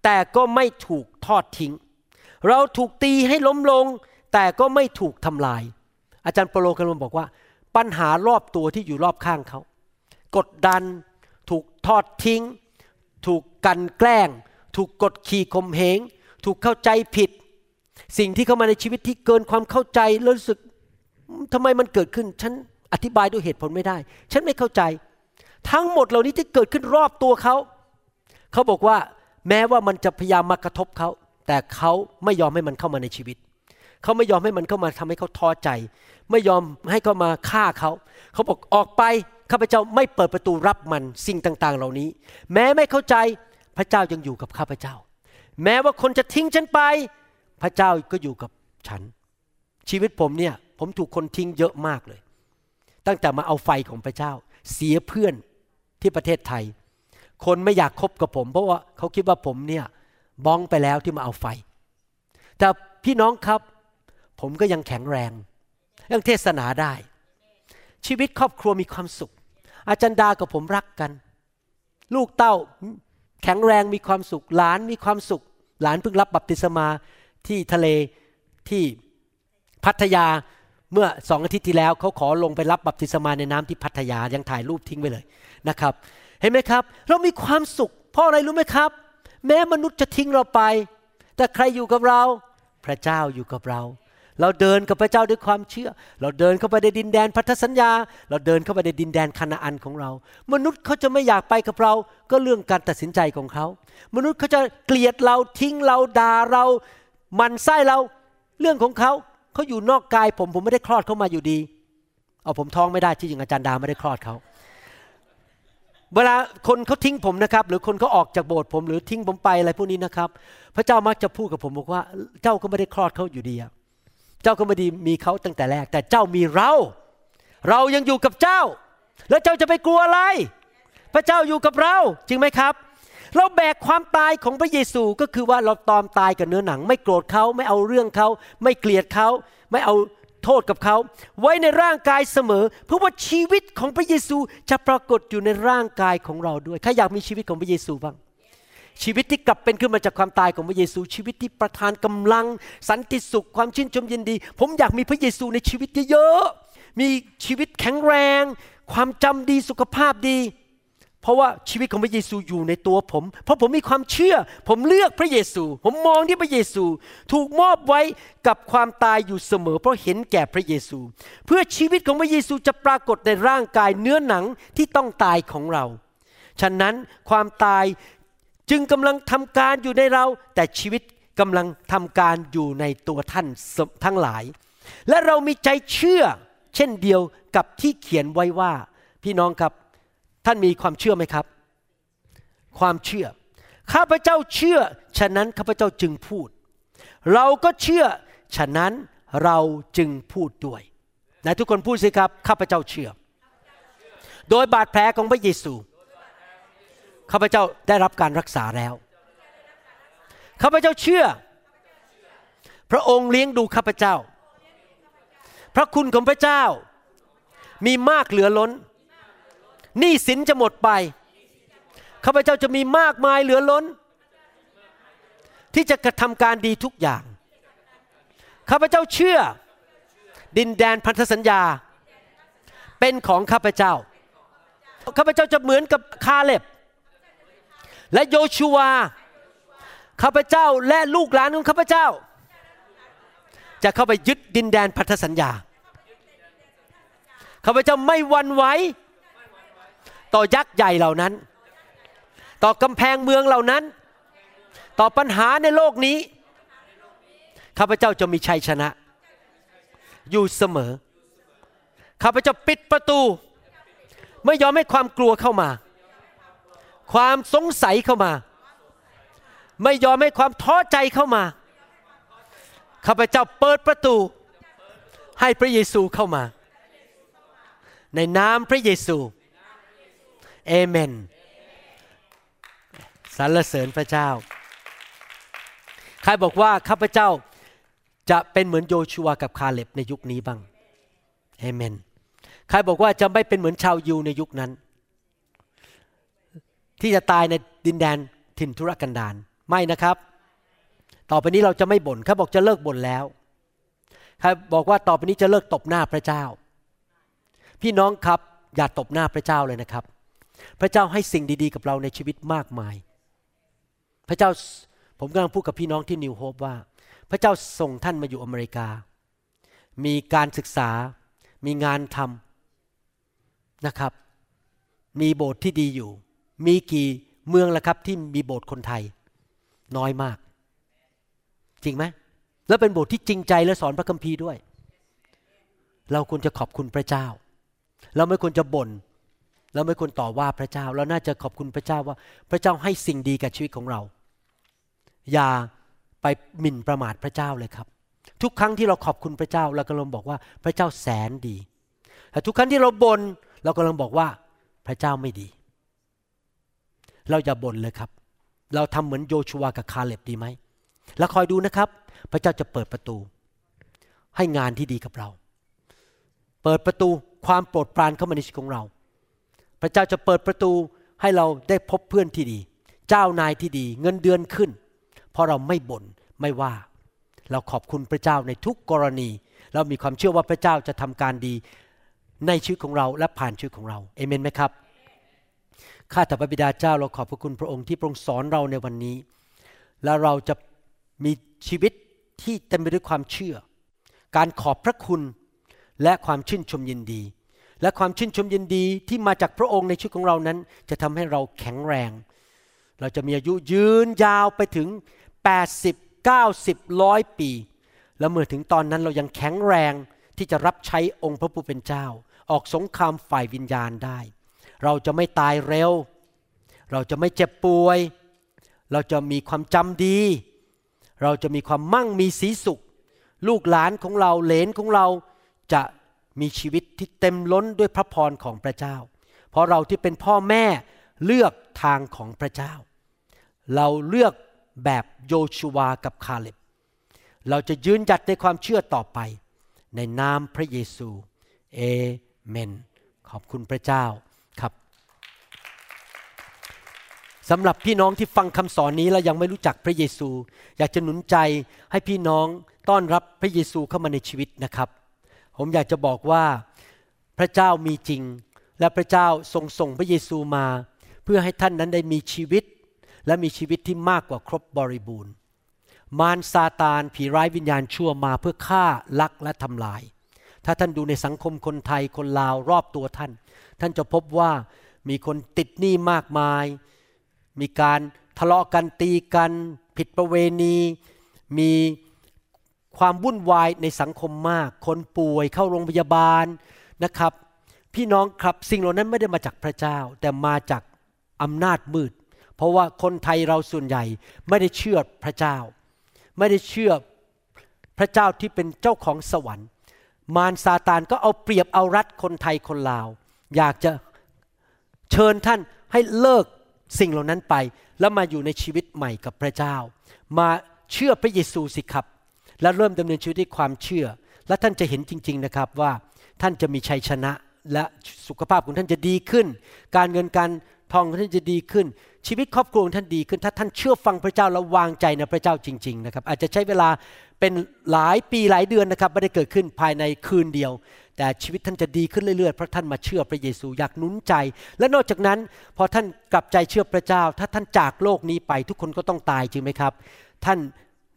[SPEAKER 3] แต่ก็ไม่ถูกทอดทิ้ง เราถูกตีให้ล้มลง แต่ก็ไม่ถูกทำลาย อาจารย์เปโลกำลังบอกว่า ปัญหารอบตัวที่อยู่รอบข้างเขา กดดัน ถูกทอดทิ้ง ถูกกันแกล้ง ถูกกดขี่ข่มเหง ถูกเข้าใจผิด สิ่งที่เข้ามาในชีวิตที่เกินความเข้าใจแล้วรู้สึกทำไมมันเกิดขึ้น ฉันอธิบายด้วยเหตุผลไม่ได้ ฉันไม่เข้าใจ ทั้งหมดเหล่านี้ที่เกิดขึ้นรอบตัวเขา เขาบอกว่าแม้ว่ามันจะพยายามมากระทบเขา แต่เขาไม่ยอมให้มันเข้ามาในชีวิต เขาไม่ยอมให้มันเข้ามาทำให้เขาท้อใจ ไม่ยอมให้เขามาฆ่าเขา เขาบอกออกไป ข้าพเจ้าไม่เปิดประตูรับมันสิ่งต่างๆ เหล่านี้ แม้ไม่เข้าใจพระเจ้ายังอยู่กับข้าพเจ้า แม้ว่าคนจะทิ้งฉันไป พระเจ้าก็อยู่กับฉัน ชีวิตผมเนี่ยผมถูกคนทิ้งเยอะมากเลย ตั้งแต่มาเอาไฟของพระเจ้า เสียเพื่อนที่ประเทศไทย คนไม่อยากคบกับผม เพราะว่าเขาคิดว่าผมเนี่ยบ้องไปแล้วที่มาเอาไฟ แต่พี่น้องครับ ผมก็ยังแข็งแรงยังเทศนาได้ ชีวิตครอบครัวมีความสุข อาจารย์ดากับผมรักกัน ลูกเต้าแข็งแรงมีความสุข หลานมีความสุข หลานเพิ่งรับบัพติศมาที่ทะเลที่พัทยาเมื่อสองอาทิตย์ที่แล้วเขาขอลงไปรับบัพติศมาในน้ำที่พัทยายังถ่ายรูปทิ้งไว้เลยนะครับ เห็นไหมครับ เรามีความสุข เพราะอะไรรู้ไหมครับ แม้มนุษย์จะทิ้งเราไป แต่ใครอยู่กับเรา พระเจ้าอยู่กับเรา เราเดินกับพระเจ้าด้วยความเชื่อ เราเดินเข้าไปในดินแดนพันธสัญญา เราเดินเข้าไปในดินแดนคานาอันของเรา มนุษย์เขาจะไม่อยากไปกับเรา ก็เรื่องการตัดสินใจของเขา มนุษย์เขาจะเกลียดเราทิ้งเราด่าเรา มันไส้เราเรื่องของเขาเขาอยู่นอกกายผมผมไม่ได้คลอดเขามาอยู่ดี เอาผมท้องไม่ได้ที่อย่างอาจารย์ดาไม่ได้คลอดเขาเวลาคนเขาทิ้งผมนะครับ หรือคนเขาออกจากโบสถ์ผมหรือทิ้งผมไปอะไรพวกนี้นะครับ พระเจ้ามักจะพูดกับผมบอกว่า เจ้าก็ไม่ได้คลอดเขาอยู่ดีอะ เจ้าก็ไม่ได้มีเขาตั้งแต่แรก แต่เจ้ามีเรา เรายังอยู่กับเจ้า แล้วเจ้าจะไปกลัวอะไร พระเจ้าอยู่กับเราจริงไหมครับ เราแบกความตายของพระเยซูก็คือว่าเราตอมตายกับเนื้อหนัง ไม่โกรธเขาไม่เอาเรื่องเขาไม่เกลียดเขาไม่เอาโทษกับเขาไว้ในร่างกายเสมอ เพื่อว่าชีวิตของพระเยซูจะปรากฏอยู่ในร่างกายของเราด้วยใครอยากมีชีวิตของพระเยซูบ้าง ชีวิตที่กลับเป็นขึ้นมาจากความตายของพระเยซู ชีวิตที่ประทานกำลัง สันติสุขความชื่นชมยินดี ผมอยากมีพระเยซูในชีวิตเยอะๆมีชีวิตแข็งแรง ความจำดีสุขภาพดี เพราะว่าชีวิตของพระเยซูอยู่ในตัวผม เพราะผมมีความเชื่อ ผมเลือกพระเยซู ผมมองที่พระเยซู ถูกมอบไว้กับความตายอยู่เสมอ เพราะเห็นแก่พระเยซู เพื่อชีวิตของพระเยซูจะปรากฏในร่างกายเนื้อหนังที่ต้องตายของเราฉะนั้นความตาย จึงกำลังทำการอยู่ในเรา แต่ชีวิตกำลังทำการอยู่ในตัวท่านทั้งหลาย และเรามีใจเชื่อ เช่นเดียวกับที่เขียนไว้ว่า พี่น้องครับ ท่านมีความเชื่อไหมครับ ความเชื่อ ข้าพเจ้าเชื่อ ฉะนั้นข้าพเจ้าจึงพูด เราก็เชื่อ ฉะนั้นเราจึงพูดด้วยไหนทุกคนพูดสิครับ ข้าพเจ้าเชื่อ โดยบาดแผลของพระเยซู ข้าพเจ้าได้รับการรักษาแล้ว ข้าพเจ้าเชื่อ พระองค์เลี้ยงดูข้าพเจ้า พระคุณของพระเจ้า มีมากเหลือล้น หนี้สินจะหมดไป ข้าพเจ้าจะมีมากมายเหลือล้น ที่จะกระทำการดีทุกอย่าง ข้าพเจ้าเชื่อ ดินแดนพันธสัญญา เป็นของข้าพเจ้า ข้าพเจ้าจะเหมือนกับคาเล็บ และโยชูวาข้าพเจ้าและลูกหลานของข้าพเจ้า จะเข้าไปยึดดินแดนพันธสัญญาข้าพเจ้าไม่วันไหวต่อยักษ์ใหญ่เหล่านั้น ต่อกำแพงเมืองเหล่านั้น ต่อปัญหาในโลกนี้ข้าพเจ้าจะมีชัยชนะ อยู่เสมอข้าพเจ้าปิดประตู ไม่ยอมให้ความกลัวเข้ามา ความสงสัยเข้ามา ไม่ยอมให้ความท้อใจเข้ามาข้าพเจ้าเปิดประตู ให้พระเยซูเข้ามา ในนามพระเยซูเอเมนสรรเสริญพระเจ้า ใครบอกว่าข้าพเจ้าจะเป็นเหมือนโยชัวกับคาเล็บในยุคนี้บ้างเอเมน ใครบอกว่าจะไม่เป็นเหมือนชาวยูในยุคนั้น ที่จะตายในดินแดนถิ่นทุรกันดารไม่นะครับ ต่อไปนี้เราจะไม่บน่นเขาบอกจะเลิกบ่นแล้วใครบอกว่าต่อไปนี้จะเลิกตบหน้าพระเจ้า พี่น้องครับอย่าตบหน้าพระเจ้าเลยนะครับ พระเจ้าให้สิ่งดีๆ กับเราในชีวิตมากมาย พระเจ้าผมกำลังพูดกับพี่น้องที่นิวโฮปว่า พระเจ้าส่งท่านมาอยู่อเมริกา มีการศึกษา มีงานทำนะครับ มีโบสถ์ที่ดีอยู่ มีกี่เมืองละครับที่มีโบสถ์คนไทย น้อยมาก จริงไหมแล้วเป็นโบสถ์ที่จริงใจและสอนพระคัมภีร์ด้วย เราควรจะขอบคุณพระเจ้า เราไม่ควรจะบน่นเราไม่ควรต่อว่าพระเจ้า เราน่าจะขอบคุณพระเจ้าว่า พระเจ้าให้สิ่งดีกับชีวิตของเรา อย่าไปหมิ่นประมาทพระเจ้าเลยครับ ทุกครั้งที่เราขอบคุณพระเจ้า เรากำลังบอกว่าพระเจ้าแสนดีแต่ทุกครั้งที่เราบน่นเรากำลังบอกว่าพระเจ้าไม่ดี เราอย่าบ่นเลยครับ เราทำเหมือนโยชัวกับคาเล็บดีไหม แล้วคอยดูนะครับ พระเจ้าจะเปิดประตู ให้งานที่ดีกับเรา เปิดประตูความโปรดปรานเข้ามาในชีวิตของเรา พระเจ้าจะเปิดประตูให้เราได้พบเพื่อนที่ดี เจ้านายที่ดี เงินเดือนขึ้น เพราะเราไม่บน่นไม่ว่า เราขอบคุณพระเจ้าในทุกกรณี เรามีความเชื่อว่าพระเจ้าจะทำการดีในชีวิตของเราและผ่านชีวิตของเราเอเมนไหมครับ ข้าแต่พระบิดาเจ้าเราขอบพระคุณพระองค์ที่ทระองค์สอนเราในวันนี้ และเราจะมีชีวิตที่เต็มไปด้วยความเชื่อ การขอบพระคุณและความชื่นชมยินดี และความชื่นชมยินดีที่มาจากพระองค์ในชีวิตของเรานั้น จะทำให้เราแข็งแรง เราจะมีอายุยืนยาวไปถึง 80 90ร้อยปี แล้วเมื่อถึงตอนนั้นเรายังแข็งแรงที่จะรับใช้องค์พระผู้เป็นเจ้า ออกสงครามฝ่ายวิญญาณได้ เราจะไม่ตายเร็ว เราจะไม่เจ็บป่วย เราจะมีความจำดี เราจะมีความมั่งมีสีสุข ลูกหลานของเราเหลนของเราจะมีชีวิตที่เต็มล้นด้วยพระพรของพระเจ้า เพราะเราที่เป็นพ่อแม่เลือกทางของพระเจ้า เราเลือกแบบโยชูวากับคาเล็บ เราจะยืนหยัดในความเชื่อต่อไป ในนามพระเยซู เอเมน ขอบคุณพระเจ้าครับ สำหรับพี่น้องที่ฟังคำสอนนี้แล้วยังไม่รู้จักพระเยซู อยากจะหนุนใจให้พี่น้องต้อนรับพระเยซูเข้ามาในชีวิตนะครับ ผมอยากจะบอกว่าพระเจ้ามีจริง และพระเจ้าทรงส่งพระเยซูมา เพื่อให้ท่านนั้นได้มีชีวิต และมีชีวิตที่มากกว่าครบบริบูรณ์ มารซาตานผีร้ายวิญญาณชั่วมาเพื่อฆ่าลักและทำลาย ถ้าท่านดูในสังคมคนไทยคนลาวรอบตัวท่าน ท่านจะพบว่ามีคนติดหนี้มากมาย มีการทะเลาะกันตีกัน ผิดประเวณี มีความวุ่นวายในสังคมมาก คนป่วยเข้าโรงพยาบาลนะครับ พี่น้องครับสิ่งเหล่านั้นไม่ได้มาจากพระเจ้า แต่มาจากอำนาจมืด เพราะว่าคนไทยเราส่วนใหญ่ไม่ได้เชื่อพระเจ้า ไม่ได้เชื่อพระเจ้าที่เป็นเจ้าของสวรรค์ มารซาตานก็เอาเปรียบเอารัดคนไทยคนลาว อยากจะเชิญท่านให้เลิก สิ่งเหล่านั้นไป แล้วมาอยู่ในชีวิตใหม่กับพระเจ้า มาเชื่อพระเยซูสิครับ และเริ่มดำเนินชีวิตด้วยความเชื่อ และท่านจะเห็นจริง ๆนะครับว่าท่านจะมีชัยชนะและสุขภาพของท่านจะดีขึ้น การเงินการ ทองของท่านจะดีขึ้น ชีวิตครอบครัวของท่านดีขึ้น ถ้าท่านเชื่อฟังพระเจ้าและวางใจในพระเจ้าจริง ๆ นะครับ อาจจะใช้เวลาเป็นหลายปีหลายเดือนนะครับไม่ได้เกิดขึ้นภายในคืนเดียว แต่ชีวิตท่านจะดีขึ้นเรื่อยๆเพราะท่านมาเชื่อพระเยซูอยากหนุนใจ และนอกจากนั้น พอท่านกลับใจเชื่อพระเจ้า ถ้าท่านจากโลกนี้ไปทุกคนก็ต้องตายจริงไหมครับ ท่าน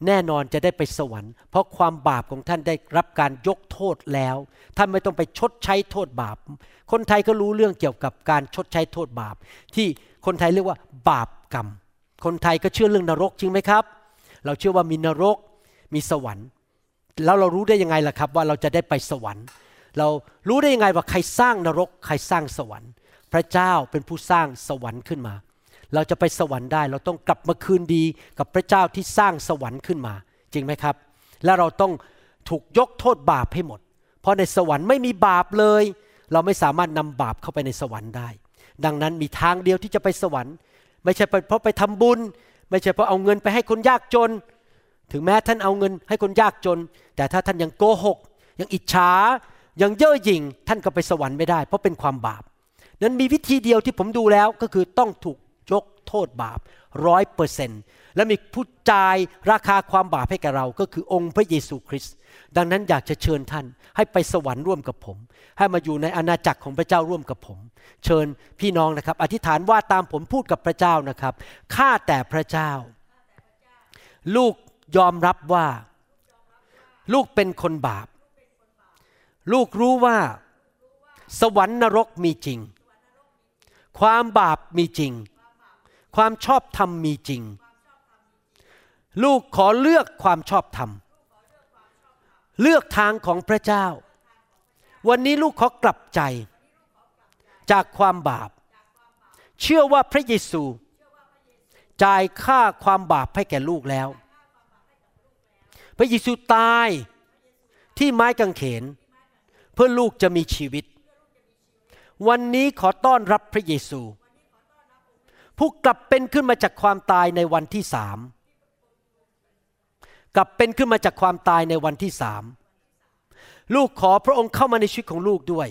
[SPEAKER 3] แน่นอนจะได้ไปสวรรค์ เพราะความบาปของท่านได้รับการยกโทษแล้ว ท่านไม่ต้องไปชดใช้โทษบาป คนไทยก็รู้เรื่องเกี่ยวกับการชดใช้โทษบาป ที่คนไทยเรียกว่าบาปกรรม คนไทยก็เชื่อเรื่องนรกจริงไหมครับ เราเชื่อว่ามีนรกมีสวรรค์ แล้วเรารู้ได้ยังไงล่ะครับ ว่าเราจะได้ไปสวรรค์ เรารู้ได้ยังไงว่าใครสร้างนรก ใครสร้างสวรรค์ พระเจ้าเป็นผู้สร้างสวรรค์ขึ้นมา เราจะไปสวรรค์ได้ เราต้องกลับมาคืนดีกับพระเจ้าที่สร้างสวรรค์ขึ้นมา จริงไหมครับ และเราต้องถูกยกโทษบาปให้หมด เพราะในสวรรค์ไม่มีบาปเลย เราไม่สามารถนำบาปเข้าไปในสวรรค์ได้ ดังนั้นมีทางเดียวที่จะไปสวรรค์ ไม่ใช่เพราะไปทำบุญ ไม่ใช่เพราะเอาเงินไปให้คนยากจน ถึงแม้ท่านเอาเงินให้คนยากจน แต่ถ้าท่านยังโกหก ยังอิจฉายังเย่อหยิ่งท่านก็ไปสวรรค์ไม่ได้ เพราะเป็นความบาปนั้นมีวิธีเดียวที่ผมดูแล้วก็คือต้องถูก โทษบาปร้อยเปอร์เซนต์และมีผู้จ่ายราคาความบาปให้กับเรา ก็คือองค์พระเยซูคริสต์ดังนั้นอยากจะเชิญท่านให้ไปสวรรค์ร่วมกับผม ให้มาอยู่ในอาณาจักรของพระเจ้าร่วมกับผม เชิญพี่น้องนะครับ อธิษฐานว่าตามผมพูดกับพระเจ้านะครับข้าแต่พระเจ้า ลูกยอมรับว่า ลูกเป็นคนบาป ลูกรู้ว่า สวรรค์นรกมีจริง ความบาปมีจริง ความชอบธรรมมีจริง ลูกขอเลือกความชอบธรรม เลือกทางของพระเจ้า วันนี้ลูกขอกลับใจ จากความบาป เชื่อว่าพระเยซู จ่ายค่าความบาปให้แก่ลูกแล้ว พระเยซูตายที่ไม้กางเขน เพื่อลูกจะมีชีวิต วันนี้ขอต้อนรับพระเยซู ผู้กลับเป็นขึ้นมาจากความตายในวันที่สามกลับเป็นขึ้นมาจากความตายในวันที่สามลูกขอพระองค์เข้ามาในชีวิตของลูกด้วย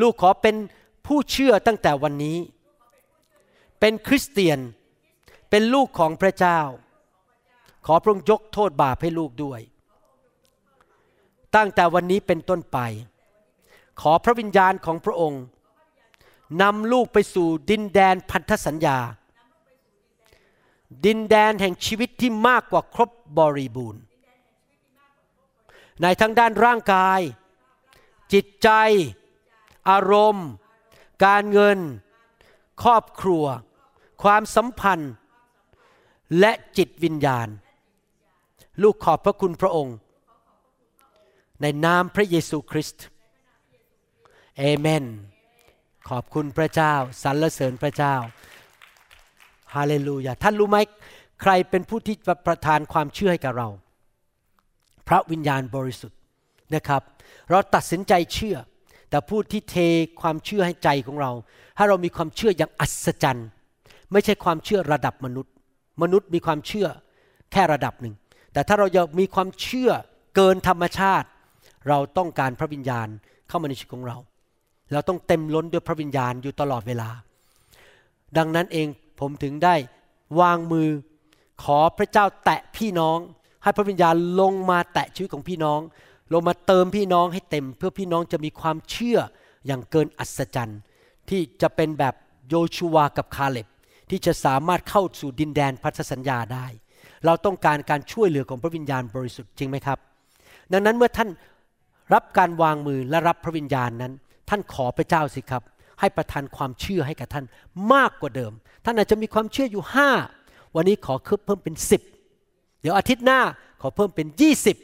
[SPEAKER 3] ลูกขอเป็นผู้เชื่อตั้งแต่วันนี้ เป็นคริสเตียน เป็นลูกของพระเจ้า ขอพระองค์ยกโทษบาปให้ลูกด้วย ตั้งแต่วันนี้เป็นต้นไป ขอพระวิญญาณของพระองค์ นำลูกไปสู่ดินแดนพันธสัญญา ดินแดนแห่งชีวิตที่มากกว่าครบบริบูรณ์ ในทั้งด้านร่างกาย จิตใจ อารมณ์ การเงิน ครอบครัว ความสัมพันธ์ และจิตวิญญาณ ลูกขอบพระคุณพระองค์ ในนามพระเยซูคริสต์เอเมน ขอบคุณพระเจ้าสรรเสริญพระเจ้าฮาเลลูยาท่านรู้ไหมใครเป็นผู้ที่ประทานความเชื่อให้กับเรา พระวิญญาณบริสุทธิ์นะครับ เราตัดสินใจเชื่อ แต่ผู้ที่เทความเชื่อให้ใจของเราถ้าเรามีความเชื่ออย่างอัศจรรย์ ไม่ใช่ความเชื่อระดับมนุษย์ มนุษย์มีความเชื่อแค่ระดับหนึ่ง แต่ถ้าเราอยากมีความเชื่อเกินธรรมชาติ เราต้องการพระวิญญาณเข้ามาในชีวิตของเรา เราต้องเต็มล้นด้วยพระวิญญาณอยู่ตลอดเวลา ดังนั้นเองผมถึงได้วางมือขอพระเจ้าแตะพี่น้อง ให้พระวิญญาณลงมาแตะชีวิตของพี่น้อง ลงมาเติมพี่น้องให้เต็ม เพื่อพี่น้องจะมีความเชื่ออย่างเกินอัศจรรย์ ที่จะเป็นแบบโยชูวากับคาเล็บที่จะสามารถเข้าสู่ดินแดนพันธสัญญาได้ เราต้องการการช่วยเหลือของพระวิญญาณบริสุทธิ์จริงไหมครับ ดังนั้นเมื่อท่านรับการวางมือและรับพระวิญญาณนั้น ท่านขอพระเจ้าสิครับ ให้ประทานความเชื่อให้กับท่านมากกว่าเดิม ท่านอาจจะมีความเชื่ออยู่ห้าวันนี้ขอเพิ่มเป็นสิบเดี๋ยวอาทิตย์หน้าขอเพิ่มเป็นยี่สิบ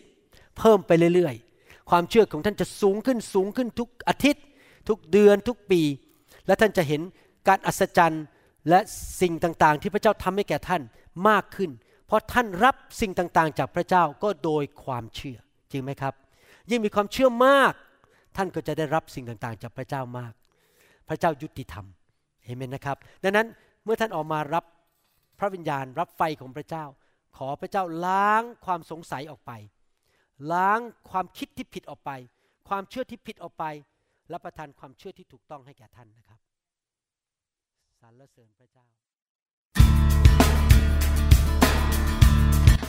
[SPEAKER 3] เพิ่มไปเรื่อยๆ ความเชื่อของท่านจะสูงขึ้นสูงขึ้นทุกอาทิตย์ ทุกเดือนทุกปี และท่านจะเห็นการอัศจรรย์และสิ่งต่างๆ ที่พระเจ้าทำให้แก่ท่านมากขึ้น เพราะท่านรับสิ่งต่างๆ จากพระเจ้าก็โดยความเชื่อจริงไหมครับ ยิ่งมีความเชื่อมาก ท่านก็จะได้รับสิ่งต่างๆ จากพระเจ้ามาก พระเจ้ายุติธรรมเห็นนะครับ ดังนั้นเมื่อท่านออกมารับพระวิญญาณรับไฟของพระเจ้า ขอพระเจ้าล้างความสงสัยออกไป ล้างความคิดที่ผิดออกไป ความเชื่อที่ผิดออกไป และประทานความเชื่อที่ถูกต้องให้แก่ท่านนะครับสรรเสริญพระเจ้า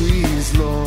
[SPEAKER 2] please, Lord.